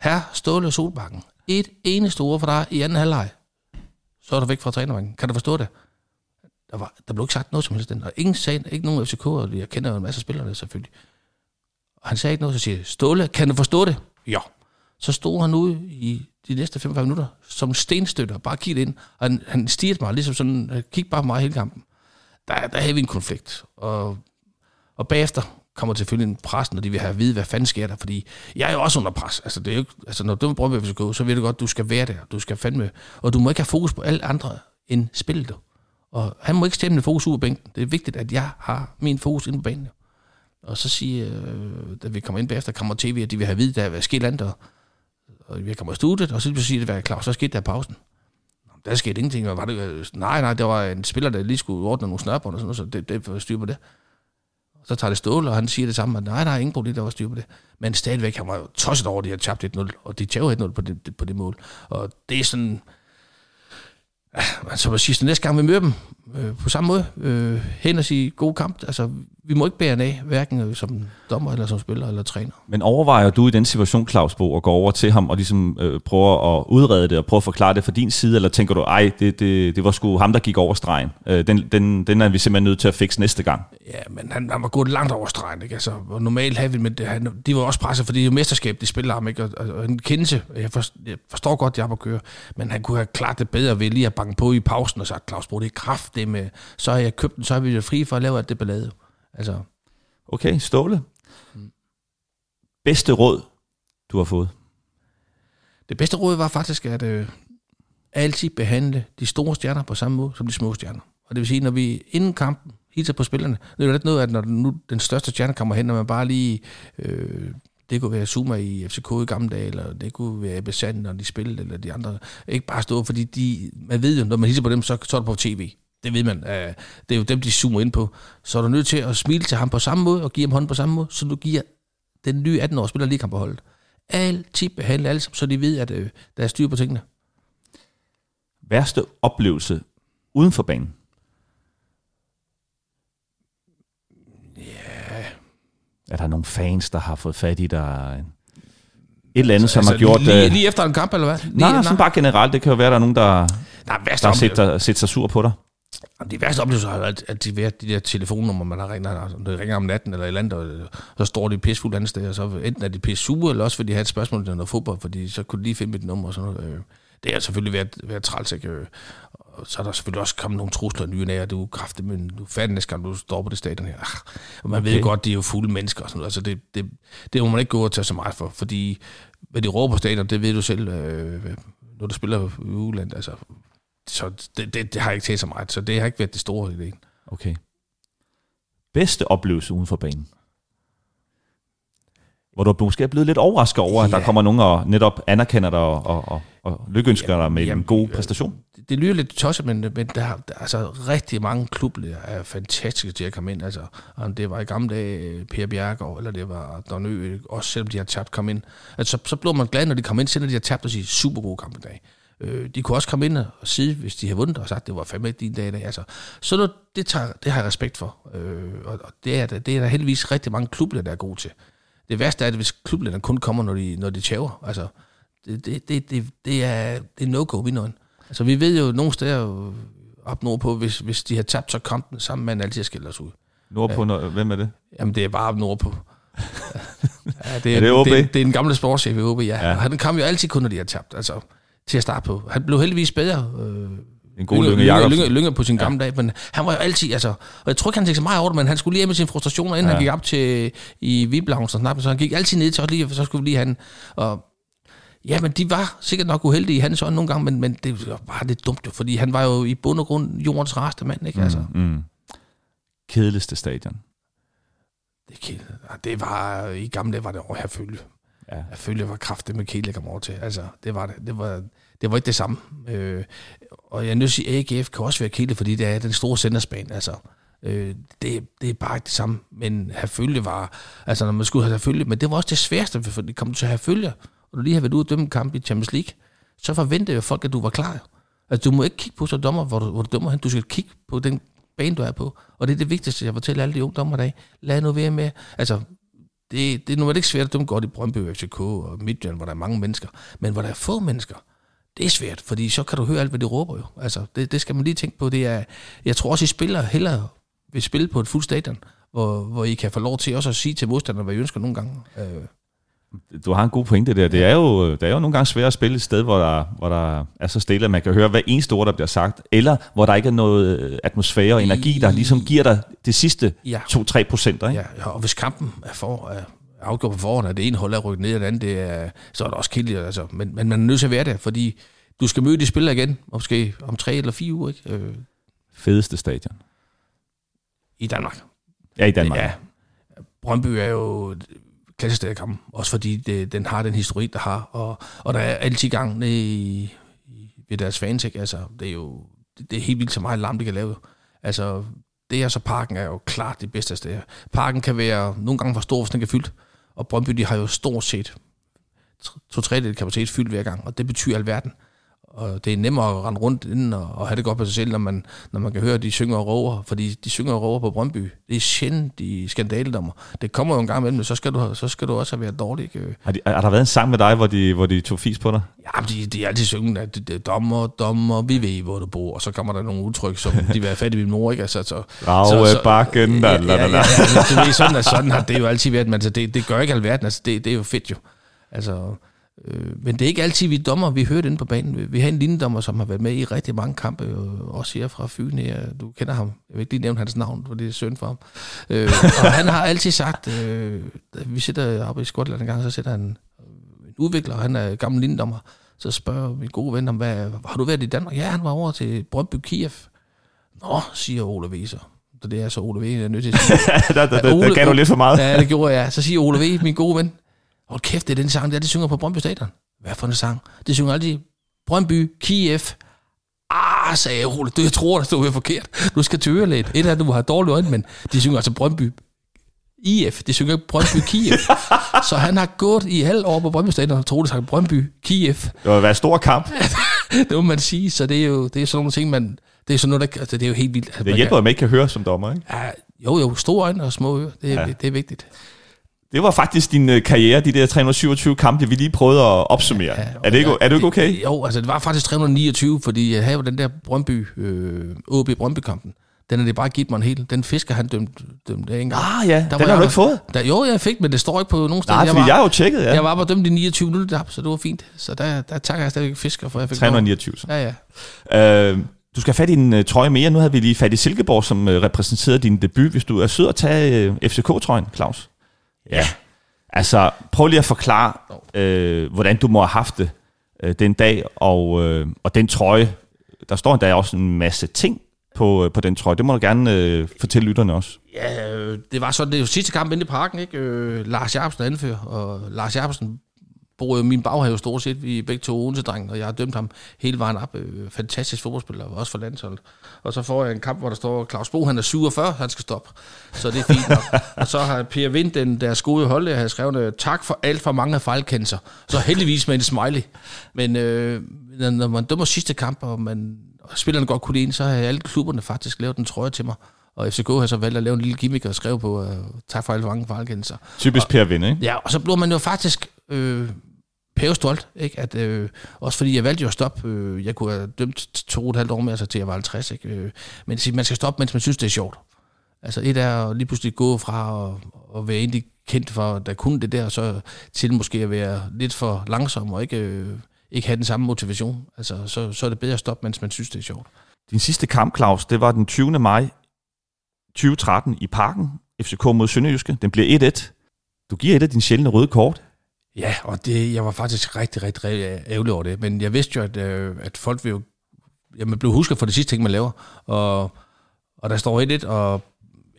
[SPEAKER 4] Her Ståle Solbakken. Et eneste ord for dig i anden halvleg. Så er du væk fra trænervagnen. Kan du forstå det? Der, var, der blev ikke sagt noget som helst. Den. Og ingen sagde, ikke nogen FCK, og jeg kender jo en masse spillere selvfølgelig. Og han sagde ikke noget, så siger Ståle, kan du forstå det? Ja. Så stod han ude i de næste 45 minutter som stenstøtter, bare kigge ind, og han, han stirrede mig, ligesom sådan, han kiggede bare på mig hele kampen. Der, der havde vi en konflikt, og, og bagefter kommer selvfølgelig en pres, når de vil have at vide, hvad fanden sker der, fordi jeg er jo også under pres. Altså, det er jo, altså når du prøver at gå, så ved du godt, du skal være der, du skal fandme, og du må ikke have fokus på alle andre end spillet. Og han må ikke stemme fokus ud af bænken. Det er vigtigt, at jeg har min fokus inde på banen. Og så siger, øh, da vi kommer ind bagefter, kommer tv, at de vil have at vide, der er sket andet, og, og vi kommer i studiet, og så siger det, hvad Claus, så skete der i pausen? Der skete ingenting, var det, nej, nej, der var en spiller, der lige skulle ordne nogle snørbånd og sådan noget, så det, det styr på det. Så tager det stål, og han siger det samme, at nej, der er ingen problem, der var styr på det. Men stadigvæk, han var jo tosset over, at de havde tabt 1-0, og de tager 1-0 på det, på det mål. Og det er sådan, altså, siger, næste gang vi møder dem øh, på samme måde, øh, hen og sige god kamp. Altså, vi må ikke bære af, hverken som dommer, eller som spiller, eller træner.
[SPEAKER 1] Men overvejer du i den situation, Claus Bo, at gå over til ham og ligesom øh, prøve at udrede det og prøve at forklare det fra din side, eller tænker du, ej, det, det, det var sgu ham, der gik over stregen. Øh, den, den, den er vi simpelthen nødt til at fikse næste gang.
[SPEAKER 4] Ja, men han, han var gået langt over stregen, ikke? Altså, og normalt havde vi, men det, han, de var også presset, fordi det er jo mesterskab, de spiller ham, ikke? Og, og, og en kendelse, jeg, forstår, jeg forstår godt, jeg må køre, men han kunne have klart det bedre ved lige at banke på i pausen og sagt, Claus Bo, det er kraft, det med, så har jeg købt den, så har vi fri for at lave alt det ballade. Altså,
[SPEAKER 1] Okay, Ståle. Bedste råd, du har fået?
[SPEAKER 4] Det bedste råd var faktisk at øh, altid behandle de store stjerner på samme måde som de små stjerner. Og det vil sige, når vi inden kampen hilser på spillerne, det er jo lidt noget, at når nu den største stjerne kommer hen, når man bare lige... Øh, det kunne være Zuma i FCK i gamle dage, eller det kunne være Ebbe Sand, når de spillede, eller de andre. Ikke bare stå, fordi de, man ved jo, når man hilser på dem, så, så er det på tv. Det ved man. Øh, det er jo dem, de zoomer ind på. Så er du nødt til at smile til ham på samme måde, og give ham hånden på samme måde, så du giver den nye 18-årige spiller lige kan på holdet. Altid behandle alle, så de ved, at øh, der er styr på tingene.
[SPEAKER 1] Værste oplevelse uden for banen?
[SPEAKER 4] Ja.
[SPEAKER 1] Er der nogle fans, der har fået fat i dig? Et eller andet, altså, som
[SPEAKER 4] altså,
[SPEAKER 1] har gjort...
[SPEAKER 4] Lige,
[SPEAKER 1] øh,
[SPEAKER 4] lige efter en kamp, eller hvad? Lige,
[SPEAKER 1] nej, sådan bare generelt. Det kan jo være, der er nogen, der,
[SPEAKER 4] nej,
[SPEAKER 1] der har set, set sig sur på dig.
[SPEAKER 4] De værste oplevelser er, at, at de, de der telefonnumre, man har ringet, altså, det ringer om natten eller et eller andet, og så står de pissefuldt andet sted, og så enten er de pisse sure, eller også vil de have et spørgsmål til noget fodbold, fordi så kunne de lige finde mit nummer og sådan noget. Øh, Det har selvfølgelig været, været træls, ikke? Øh, Og så er der selvfølgelig også kommet nogle trusler nye af, du er kraftig, men du færdig næste gang, du står på det stadion her. Ah, Og man okay. ved godt, de er jo fulde mennesker og sådan noget. Altså det, det, det må man ikke gå og tage så meget for, fordi hvad de råber på stadion, det ved du selv, øh, når du spiller i udlandet. Altså, så det, det, det har jeg ikke taget så meget, så det har ikke været det store i det.
[SPEAKER 1] Okay. Bedste oplevelse uden for banen? Hvor du måske er blevet lidt overrasket over, at der
[SPEAKER 4] Ja.
[SPEAKER 1] kommer nogen og netop anerkender dig og, og, og, og lykønsker dig med en
[SPEAKER 4] Jamen,
[SPEAKER 1] god
[SPEAKER 4] øh,
[SPEAKER 1] præstation.
[SPEAKER 4] det, det lyder lidt tosset, men, men der, der, er altså rigtig mange klubledere er fantastiske til at komme ind. Altså, om det var i gamle dage øh, Per Bjergaard, eller det var Don Ø, også selvom de har tabt, kom ind. Altså, så, så bliver man glad, når de kommer ind, selvom de har tabt og siger, super god kamp i dag. Øh, de kunne også komme ind og sige, hvis de har vundet, og sagt, det var fandme ikke din dag i dag. Altså, så noget, det, tager, det har jeg respekt for. Øh, og og det, er, der- det er der heldigvis rigtig mange klubledere, der er gode til. Det værste er, at hvis klublederne kun kommer, når de, når de tæver. Altså, det, det, det, det, det er, det er no-go i mine øjne. Altså, vi ved jo nogle steder op nordpå, hvis, hvis de har tabt, så kampen sammen med altid skiller os ud.
[SPEAKER 1] Nordpå, ja. hvem er det?
[SPEAKER 4] Jamen, det er bare op nordpå. ja, det,
[SPEAKER 1] Er det OB?
[SPEAKER 4] Det, det, er en gamle sportschef i OB, ja.
[SPEAKER 1] Ja.
[SPEAKER 4] ja. Han kom jo altid kun, når de har tabt. Altså, til at starte på. Han blev heldigvis bedre. Øh,
[SPEAKER 1] En god Lyngge Jacobsen.
[SPEAKER 4] Lyngge, Lyngge på sin gamle dag, men han var jo altid, altså, og jeg tror ikke, han tænkte så meget over det, men han skulle lige af med sine frustrationer, inden
[SPEAKER 1] Ja.
[SPEAKER 4] ja. han gik op til, i Viblavn, så snart, så han gik altid ned til os lige, så skulle vi lige have han, og Ja, men de var sikkert nok uheldige i hans øjne nogle gange, men, men det var bare lidt dumt fordi han var jo i bund og grund jordens rareste mand, ikke? Altså,
[SPEAKER 1] Mm. Kedeligste stadion.
[SPEAKER 4] det, kan- det var, i gamle dage var det her følge.
[SPEAKER 1] Ja.
[SPEAKER 4] Jeg følte, jeg var kraftig med Kiel, jeg kom over til. Altså, det var det. Det var, det var ikke det samme. Øh, og jeg er nødt til at sige, at AGF kan også være Kiel, fordi det er den store sendersbane. Altså, øh, det, det er bare ikke det samme. Men Herfølge var, altså når man skulle have Herfølge, men det var også det sværeste, for det kom til at have følge. Og du lige har været ude og dømme en kamp i Champions League, så forventede jo folk, at du var klar. Altså, du må ikke kigge på så dommer, hvor du, hvor du dømmer hen. Du skal kigge på den bane, du er på. Og det er det vigtigste, jeg fortæller alle de unge dommer i dag. Lad nu være med. Altså, det, det er normalt ikke svært at dømme godt i Brøndby, FCK og Midtjylland, hvor der er mange mennesker. Men hvor der er få mennesker, det er svært, fordi så kan du høre alt, hvad de råber jo. Altså, det, det skal man lige tænke på. Det er, jeg tror også, I spiller hellere vil spille på et fuldt stadion, hvor, hvor I kan få lov til også at sige til modstanderne, hvad I ønsker nogle gange. Øh,
[SPEAKER 1] du har en god pointe der. Det er jo, det er jo nogle gange svært at spille et sted, hvor der, hvor der er så stille, at man kan høre hver eneste ord, der bliver sagt, eller hvor der ikke er noget øh, atmosfære og energi, der ligesom giver dig det sidste
[SPEAKER 4] Ja.
[SPEAKER 1] 2-3 procent. Ikke?
[SPEAKER 4] Ja, og hvis kampen er, for, afgjort på forhånd, at det ene hold er rykket ned, og det andet, det er, så er det også kedeligt. Altså. Men, men man er nødt til at være der, fordi du skal møde de spillere igen, måske om tre eller fire uger, ikke? Øh,
[SPEAKER 1] Fedeste stadion.
[SPEAKER 4] i Danmark.
[SPEAKER 1] Ja, i Danmark.
[SPEAKER 4] Ja, Brøndby er jo et klassisk også fordi det, den har den historik, der har, og, og der er altid gang nede i, i, ved deres fans, ikke? Altså, det er jo det, det er helt vildt så meget larm, de kan lave. Altså, det her så parken er jo klart det bedste sted. Parken kan være nogle gange for stor, hvis den er fyldt, og Brøndby, de har jo stort set to tredjedel kapacitet fyldt hver gang, og det betyder alverden. Og det er nemmere at rende rundt inden og, og have det godt på sig selv, når man, når man kan høre, at de synger og råber, fordi de synger og råber på Brøndby. Det er sjældent de skandaledommer. Det kommer jo en gang imellem, men så skal du, så skal du også have været dårlig. Ikke?
[SPEAKER 1] Har, de, har der været en sang med dig, hvor de, hvor de tog fis på dig?
[SPEAKER 4] Ja, de, de er altid synget, at det, det, dommer, dommer, vi ved, hvor du bor. Og så kommer der nogle udtryk, som de vil fat i min mor, ikke? Altså, så,
[SPEAKER 1] Rave bakken,
[SPEAKER 4] ja,
[SPEAKER 1] la,
[SPEAKER 4] ja,
[SPEAKER 1] la, la,
[SPEAKER 4] ja, ja, du ved, sådan, at sådan har det jo altid været, men altså, det, det gør ikke alverden, altså, det, det er jo fedt jo. Altså, øh, men det er ikke altid, vi dommer, vi hører det inde på banen. Vi- har en linjedommer, som har været med i rigtig mange kampe, også her fra Fyn her. Du kender ham. Jeg vil ikke lige nævne hans navn, for det er synd for ham. Øh, og han har altid sagt, øh, vi sidder oppe i Skotland en gang, så sætter han en udvikler, han er gammel linjedommer, så spørger min gode ven om, hvad, har du været i Danmark? Ja, han var over til Brøndby Kiev. Nå, siger Ole. Så det er så Ole V, jeg er nødt til at sige.
[SPEAKER 1] der, der, der,
[SPEAKER 4] Ole-
[SPEAKER 1] der gav du lidt for meget.
[SPEAKER 4] Ja, det gjorde jeg. Så siger Ole V, min gode ven, hold kæft, det er den sang, der de synger på Brøndby Stadion. Hvad for en sang? De synger altid Brøndby, Kiev. Ah, sagde jeg, du, jeg tror, der stod forkert. Du skal tøre lidt. Et af du har dårlige øjne, men de synger altså Brøndby IF. De synger ikke Brøndby Kiev. så han har gået i halv år på Brøndby Stadion og troede, det sagt Brøndby Kiev.
[SPEAKER 1] Det var en stor kamp.
[SPEAKER 4] Det må man sige, så det er jo det er sådan nogle ting, man... Det er sådan noget, der, altså, det er jo helt vildt.
[SPEAKER 1] Det hjælper,
[SPEAKER 4] kan-
[SPEAKER 1] at man ikke kan høre som dommer. Ikke?
[SPEAKER 4] Ja, jo, jo, store øjne og små ører. Det er,
[SPEAKER 1] ja.
[SPEAKER 4] det er vigtigt.
[SPEAKER 1] Det var faktisk din øh, karriere, de der 327 kampe, vi lige prøvede at opsummere.
[SPEAKER 4] Ja,
[SPEAKER 1] er, det ikke, er du ikke okay?
[SPEAKER 4] Det, jo, altså det var faktisk 329, fordi jeg havde den der Brøndby, øh, OB Brøndby-kampen. Den er det bare givet mig en hel. Den fisker, han dømte, dømte af en gang.
[SPEAKER 1] Ah ja,
[SPEAKER 4] Der
[SPEAKER 1] den har
[SPEAKER 4] jeg
[SPEAKER 1] du
[SPEAKER 4] der-
[SPEAKER 1] ikke fået.
[SPEAKER 4] Der, jo, jeg fik, men det står ikke på nogen steder.
[SPEAKER 1] Nej, fordi
[SPEAKER 4] var,
[SPEAKER 1] jeg har jo tjekket, ja.
[SPEAKER 4] jeg var bare dømt i 29 minutter, så det var fint. Så der, der takker jeg stadigvæk fisker, for jeg fik lov.
[SPEAKER 1] 329. Så.
[SPEAKER 4] Ja, ja.
[SPEAKER 1] Øh, du skal have fat i en uh, trøje mere. Nu havde vi lige fat i Silkeborg, som uh, repræsenterede din debut. Hvis du er sød at tage uh, FCK-trøjen, Claus. Ja. Altså, prøv lige at forklare, øh, hvordan du må have haft det øh, den dag, og, øh, og den trøje. Der står endda også en masse ting på, øh, på den trøje. Det må du gerne øh, fortælle lytterne også.
[SPEAKER 4] Ja, øh, det var sådan, det var sidste kamp inde i parken, ikke? Øh, Lars Jacobsen anfører, og Lars Jacobsen bor jo min baghave stort set. Vi er begge to odense og jeg har dømt ham hele vejen op. Øh, fantastisk fodboldspiller, også for landsholdet. Og så får jeg en kamp, hvor der står, Claus Bo, han er 47, han skal stoppe. Så det er fint nok. og så har Per Vind, den deres gode hold, jeg har skrevet, øh, tak for alt for mange fejlkendelser. Så heldigvis med en smiley. Men øh, når- man dømmer sidste kamp, og man og spillerne godt kunne lide så har alle klubberne faktisk lavet en trøje til mig. Og FCK har så valgt at lave en lille gimmick og skrive på, uh, tak for for mange fejlkendelser.
[SPEAKER 1] Typisk Per Vind, ikke?
[SPEAKER 4] Ja, og så bliver man jo faktisk øh, pævestolt, ikke? At, øh, også fordi jeg valgte jo at stoppe. Øh, jeg kunne have dømt to og et halvt år med, altså til jeg var 50, ikke? Øh, men man skal stoppe, mens man synes, det er sjovt. Altså et er at lige pludselig gå fra at, at være egentlig kendt for, der kunne det der, så til måske at være lidt for langsom og ikke, øh, ikke have den samme motivation. Altså, så, så er det bedre at stoppe, mens man synes, det er sjovt.
[SPEAKER 1] Din sidste kamp, Claus, det var den 20. maj 2013 i Parken. FCK mod Sønderjyske. Den bliver 1-1. Du giver et af dine sjældne røde kort.
[SPEAKER 4] Ja, og det, jeg var faktisk rigtig, rigtig, rigtig ærgerlig over det. Men jeg vidste jo, at, øh, at folk vil jo... Ja, man blev husket for det sidste ting, man laver. Og, og der står 1-1, og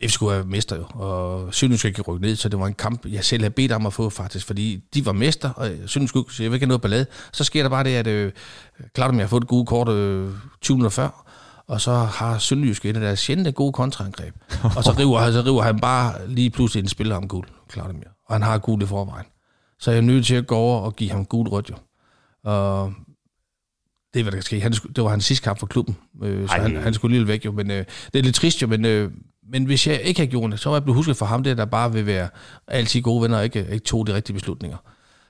[SPEAKER 4] FCK er mester jo. Og Sønderjysk ikke rykke ned, så det var en kamp, jeg selv havde bedt om at få faktisk. Fordi de var mester, og Sønderjysk så jeg vil ikke have noget ballade. Så sker der bare det, at øh, klart om jeg har fået et gode kort øh, 20 minutter før, og så har Sønderjysk et af deres sjældne gode kontraangreb. og så river, så river han bare lige pludselig en spiller om guld, klart om Og han har guld i forvejen. Så jeg er nødt til at gå over og give ham gult rødt jo. Og det er, hvad der kan ske. Han, det var hans sidste kamp for klubben, øh, så han, han skulle lige væk jo. Men øh, det er lidt trist jo, men, øh, men hvis jeg ikke havde gjort det, så var jeg blevet husket for ham, det der bare vil være altid gode venner og ikke, ikke tog de rigtige beslutninger.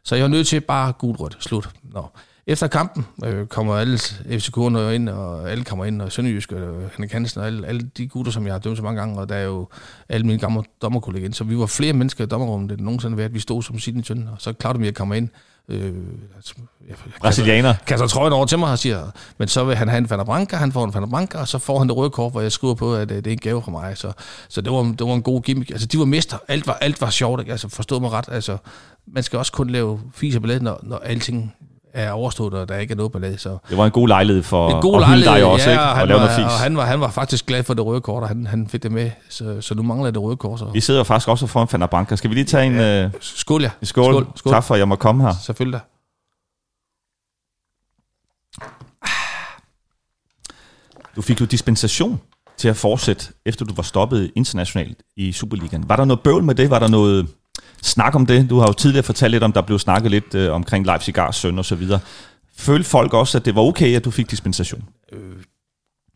[SPEAKER 4] Så jeg var nødt til bare rødt. Slut. Nå. Efter kampen øh, kommer alle FCK'erne ind, og alle kommer ind, og Sønderjysk, og Henrik Hansen, og alle, alle de gutter, som jeg har dømt så mange gange, og der er jo alle mine gamle dommerkolleger ind. Så vi var flere mennesker i dommerrummet, det nogensinde været. Vi stod som sit i tønden, og så klarede de, at komme ind. Øh, altså, jeg,
[SPEAKER 1] Brasilianer.
[SPEAKER 4] Kan så trøjen over til mig og siger, men så vil han have en Van Branca, han får en Van Branca, og så får han det røde kort, hvor jeg skriver på, at det er en gave fra mig. Så, så det, var, det var en god gimmick. Altså, de var mester. Alt var, alt var sjovt. Ikke? Altså, forstod mig ret. Altså, man skal også kun lave fis og ballade, når, når alting er overstået, og der ikke er noget ballade. Så.
[SPEAKER 1] Det var en god lejlighed for
[SPEAKER 4] en god
[SPEAKER 1] at hylde dig også,
[SPEAKER 4] ja,
[SPEAKER 1] ikke? Og,
[SPEAKER 4] han
[SPEAKER 1] lave
[SPEAKER 4] var,
[SPEAKER 1] noget fis.
[SPEAKER 4] Og han var, han var faktisk glad for det røde kort, og han, han fik det med, så, så nu mangler det røde kort. Så.
[SPEAKER 1] Vi sidder faktisk også foran Fender Branca. Skal vi lige tage en ja. uh,
[SPEAKER 4] skål, ja.
[SPEAKER 1] skål? skål? skål? Tak for, at jeg må komme her.
[SPEAKER 4] Selvfølgelig da.
[SPEAKER 1] Du fik jo dispensation til at fortsætte, efter du var stoppet internationalt i Superligaen. Var der noget bøvl med det? Var der noget snak om det? Du har jo tidligere fortalt lidt om, der blev snakket lidt øh, omkring Leipzigars søn og så videre. Følte folk også, at det var okay, at du fik dispensation? Øh,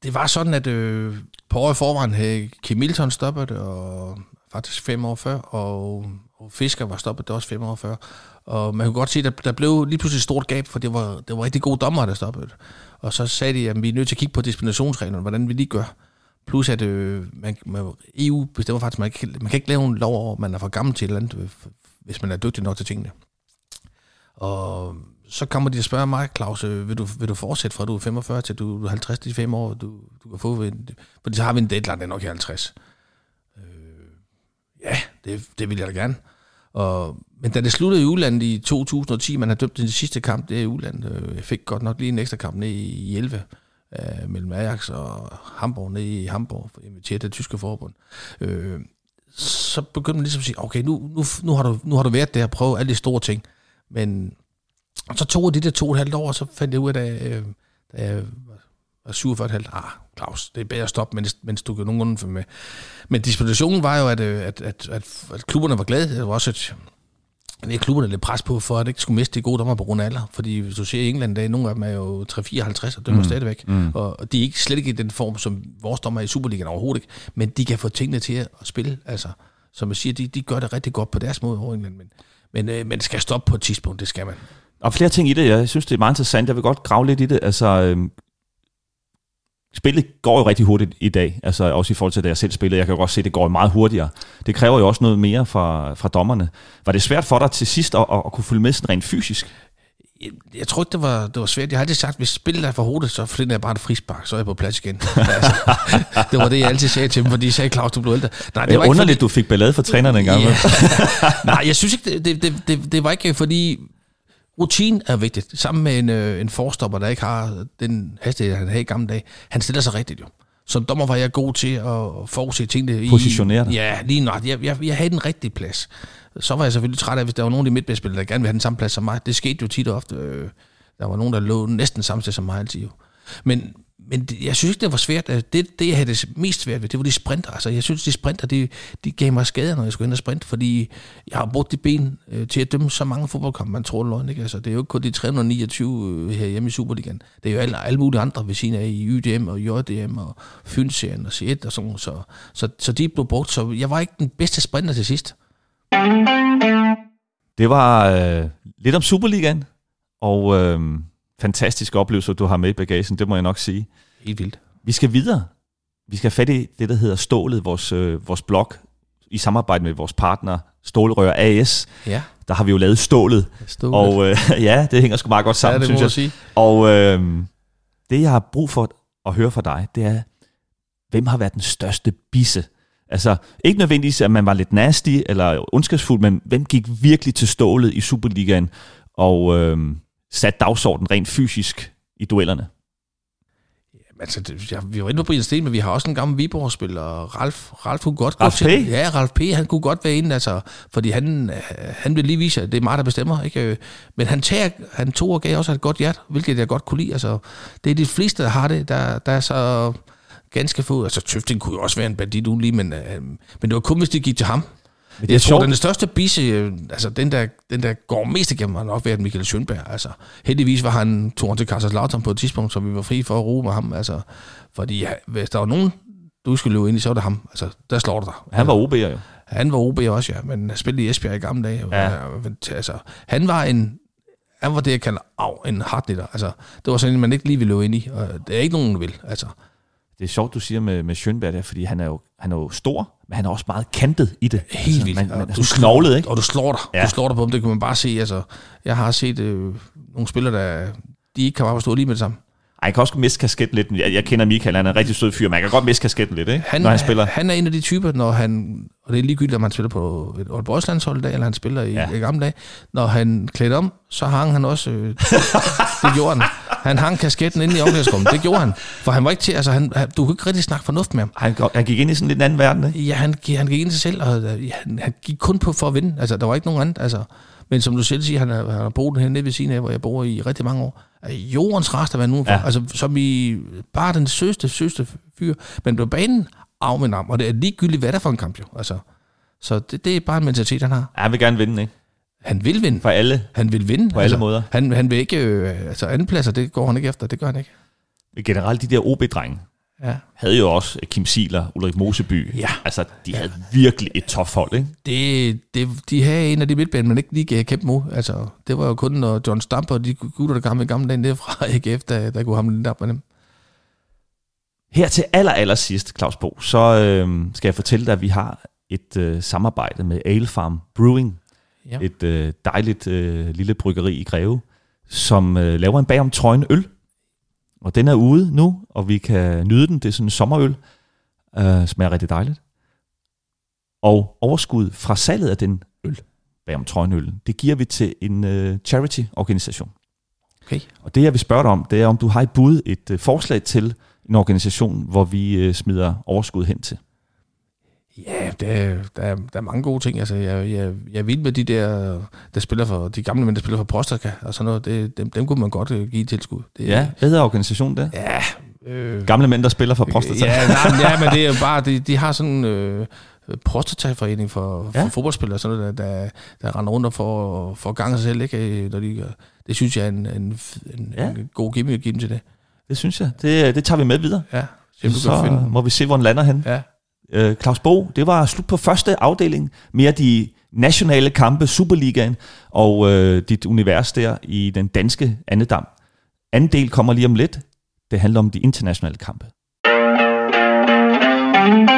[SPEAKER 4] det var sådan, at øh, på året forvejen havde Kim Milton stoppet, og faktisk fem år før, og, og Fisker var stoppet det også fem år før. Og man kunne godt se, at der, der blev lige pludselig et stort gab, for det var, det var rigtig gode dommer, der stoppede. Og så sagde de, at vi er nødt til at kigge på dispensationsreglerne, hvordan vi lige gør. Plus at øh, man, man, EU bestemmer faktisk, at man, kan, man kan ikke lave en lov over, at man er for gammel til et eller andet, øh, hvis man er dygtig nok til tingene. Og så kommer de og spørger mig, Claus, øh, vil du, vil du fortsætte fra du er 45 til du er 50 til 5 år, du, du kan få, en, fordi så har vi en deadline, nok er nok 50. Øh, ja, det, det vil jeg da gerne. Og, men da det sluttede i udlandet i 2010, man har dømt den sidste kamp, det er i udlandet. Øh, jeg fik godt nok lige en ekstra kamp ned i 11 øh, mellem Ajax og Hamburg nede i Hamburg, inviteret det tyske forbund. Øh, så begyndte man ligesom at sige, okay, nu, nu, nu, har du, nu har du været der og prøvet alle de store ting. Men så tog jeg det der to og et halvt år, og så fandt jeg ud af, da, øh, da jeg var 47 halvt, ah, Claus, det er bedre at stoppe, mens, mens du kan nogenlunde med. Men dispositionen var jo, at, øh, at, at, at, at klubberne var glade. Det var også et, det er klubberne lidt pres på, for at det ikke skulle miste de gode dommer på grund af alder. Fordi hvis du ser i England, der nogle af dem er jo 3-54 og dømmer mm. stadigvæk. Mm. Og de er ikke slet ikke i den form, som vores dommer i Superligaen overhovedet ikke. Men de kan få tingene til at spille. Altså, som jeg siger, de, de gør det rigtig godt på deres måde over England. Men, men, øh, men skal stoppe på et tidspunkt, det skal man.
[SPEAKER 1] Og flere ting i det, jeg synes, det er meget interessant. Jeg vil godt grave lidt i det. Altså, øhm, spillet går jo rigtig hurtigt i dag, altså også i forhold til, da jeg selv spillede. Jeg kan jo godt se, at det går meget hurtigere. Det kræver jo også noget mere fra, fra dommerne. Var det svært for dig til sidst at, at, at kunne følge med sådan rent fysisk?
[SPEAKER 4] Jeg, jeg tror ikke, det var, det var svært. Jeg har altid sagt, hvis spillet er for hurtigt, så finder jeg bare et frispark, så er jeg på plads igen. altså, det var det, jeg altid sagde til dem, fordi de sagde, Claus, du blev ældre.
[SPEAKER 1] Nej, det var ikke underligt, fordi... du fik ballade for træneren engang. Ja.
[SPEAKER 4] Nej, jeg synes ikke, det, det, det, det var ikke fordi Rutine er vigtigt. Sammen med en, øh, en forstopper, der ikke har den hastighed, han havde i gamle dage. Han stiller sig rigtigt jo. Som dommer var jeg god til at forudse tingene.
[SPEAKER 1] Positionere dig.
[SPEAKER 4] Ja, lige nok. Jeg, jeg, jeg havde den rigtige plads. Så var jeg selvfølgelig træt af, hvis der var nogen af de der gerne ville have den samme plads som mig. Det skete jo tit og ofte. Øh, der var nogen, der lå næsten samme sted som mig altid jo. Men men jeg synes ikke, det var svært. Altså, det, det, jeg havde det mest svært ved, det var de sprinter. Altså, jeg synes, de sprinter, de, de gav mig skader, når jeg skulle ind og sprinte, fordi jeg har brugt de ben øh, til at dømme så mange fodboldkampe, man tror løgn, ikke? Altså, det er jo ikke kun de 329 øh, her hjemme i Superligaen. Det er jo alle, alle mulige andre ved siden af i YDM og JDM og Fynserien og C1 og sådan så, så, så de blev brugt. Så jeg var ikke den bedste sprinter til sidst.
[SPEAKER 1] Det var øh, lidt om Superligaen, og øh, fantastiske oplevelser, du har med i bagagen, det må jeg nok sige.
[SPEAKER 4] Helt vildt.
[SPEAKER 1] Vi skal videre. Vi skal have fat i det, der hedder Stålet, vores, øh, vores blog, i samarbejde med vores partner Stålrør AS.
[SPEAKER 4] Ja.
[SPEAKER 1] Der har vi jo lavet Stålet.
[SPEAKER 4] Stålet.
[SPEAKER 1] Og øh, ja, det hænger sgu meget godt sammen,
[SPEAKER 4] ja, det
[SPEAKER 1] synes jeg.
[SPEAKER 4] Sige.
[SPEAKER 1] Og øh, det, jeg har brug for at høre fra dig, det er, hvem har været den største bisse? Altså, ikke nødvendigvis, at man var lidt nasty eller ondskabsfuld, men hvem gik virkelig til stålet i Superligaen og øh, satte dagsordenen rent fysisk i duellerne?
[SPEAKER 4] altså, det, ja, vi var inde på Brian Sten, men vi har også en gammel Viborg-spiller, Ralf. Ralf kunne godt
[SPEAKER 1] Ralf
[SPEAKER 4] gå til. Ja, Ralf P. Han kunne godt være inde, altså, fordi han, han vil lige vise, at det er mig, der bestemmer. Ikke? Men han, tager, han tog og gav også et godt hjert, hvilket jeg godt kunne lide. Altså, det er de fleste, der har det. Der, der er så ganske få. Altså, Tøfting kunne jo også være en bandit lige, men, øh, men det var kun, hvis det gik til ham. Det jeg tror, den største bise, øh, altså den der, den der går mest igennem, har nok været Michael Schönberg. Altså, heldigvis var han to til Kaiserslautern på et tidspunkt, så vi var fri for at ruge med ham. Altså, fordi ja, hvis der var nogen, du skulle løbe ind i, så var det ham. Altså, der slår du dig.
[SPEAKER 1] Han var OB'er jo.
[SPEAKER 4] Han var OB også, ja, men spillede i Esbjerg i gamle dage. Ja. Altså, han var en, han var det, jeg kalder af, en hardnitter. Altså, det var sådan en, man ikke lige ville løbe ind i, og det er ikke nogen, der vil. Altså.
[SPEAKER 1] Det er sjovt, du siger med, med Schönberg der, fordi han er, jo, han er jo stor, men han er også meget kantet i det.
[SPEAKER 4] Helt altså, vildt.
[SPEAKER 1] Man, man du knoglet, ikke?
[SPEAKER 4] Og du slår dig. Ja. Du slår dig på dem, det kan man bare se. Altså, jeg har set øh, nogle spillere, der de ikke kan bare forstå lige med det samme.
[SPEAKER 1] Ej, jeg kan også miste kasketten lidt. Jeg, jeg kender Michael, han er en rigtig sød fyr, men jeg kan godt miste kasketten lidt, ikke?
[SPEAKER 4] Han, når han spiller. Han er en af de typer, når han, og det er ligegyldigt, om han spiller på et Old landshold i dag, eller han spiller i, ja. i gamle dage, når han klædte om, så hang han også, øh, det gjorde han. Han hang kasketten ind i omklædningsrummet, det gjorde han. For han var ikke til, altså han, du kunne ikke rigtig snakke fornuft med ham.
[SPEAKER 1] Han, han gik ind i sådan lidt en anden verden, ikke?
[SPEAKER 4] Ja, han, han gik ind i sig selv, og ja, han, han, gik kun på for at vinde. Altså, der var ikke nogen anden, altså. Men som du selv siger, han har, han har boet her nede ved siden af, hvor jeg bor i rigtig mange år. Jordens rester, hvad nu for. Ja. Altså, som i bare den søste, søste fyr. Men på banen, af med ham. Og det er ligegyldigt, hvad der for en kamp jo. Altså, så det, det er bare en mentalitet, han har.
[SPEAKER 1] Ja, han vil gerne vinde, ikke?
[SPEAKER 4] Han vil vinde.
[SPEAKER 1] For alle.
[SPEAKER 4] Han vil vinde.
[SPEAKER 1] På alle altså, måder.
[SPEAKER 4] Han, han vil ikke, øh, altså andenpladser, det går han ikke efter, det gør han ikke.
[SPEAKER 1] Generelt de der OB-drenge, ja. havde jo også Kim Siler, Ulrik Moseby.
[SPEAKER 4] Ja.
[SPEAKER 1] Altså, de havde virkelig et tof hold, ikke?
[SPEAKER 4] Det, det, de havde en af de midtbaner, man ikke lige gav kæmpe mod. Altså, det var jo kun når John Stamper og de gutter, der gamle, gamle dage fra AGF, der, der kunne hamle lidt op med dem.
[SPEAKER 1] Her til aller, aller sidst, Claus Bo, så øh, skal jeg fortælle dig, at vi har et øh, samarbejde med Ale Farm Brewing. Ja. Et øh, dejligt øh, lille bryggeri i Greve, som øh, laver en bag om trøjen øl. Og den er ude nu, og vi kan nyde den. Det er sådan en sommerøl. Øh, smager rigtig dejligt. Og overskud fra salget af den øl, bag om trøjenøllen, det giver vi til en øh, charity-organisation.
[SPEAKER 4] Okay.
[SPEAKER 1] Og det jeg vil spørge dig om, det er om du har et bud, et øh, forslag til en organisation, hvor vi øh, smider overskud hen til.
[SPEAKER 4] Ja, der, der, der er mange gode ting. Altså, jeg, jeg, jeg vil med de der, der spiller for, de gamle mænd, der spiller for Prostaka og sådan noget, det, dem, dem kunne man godt uh, give tilskud. Det,
[SPEAKER 1] ja, hvad hedder organisationen der?
[SPEAKER 4] Ja.
[SPEAKER 1] Øh, gamle mænd, der spiller for Prostata.
[SPEAKER 4] Ja, nej, ja, men det er bare, de, de har sådan øh, prostataforening for, ja. for fodboldspillere, sådan noget, der, der, der render rundt og får, får gang sig selv, ikke? Når de, det synes jeg er en, en, en, ja. en god gimmick at give dem til det.
[SPEAKER 1] Det synes jeg. Det, det tager vi med videre.
[SPEAKER 4] Ja.
[SPEAKER 1] Så, så må vi se, hvor den lander hen.
[SPEAKER 4] Ja.
[SPEAKER 1] Øh, Claus Bo, det var slut på første afdeling. Mere de nationale kampe, Superligaen og øh, dit univers der i den danske andedam. Anden del kommer lige om lidt. Det handler om de internationale kampe. thank you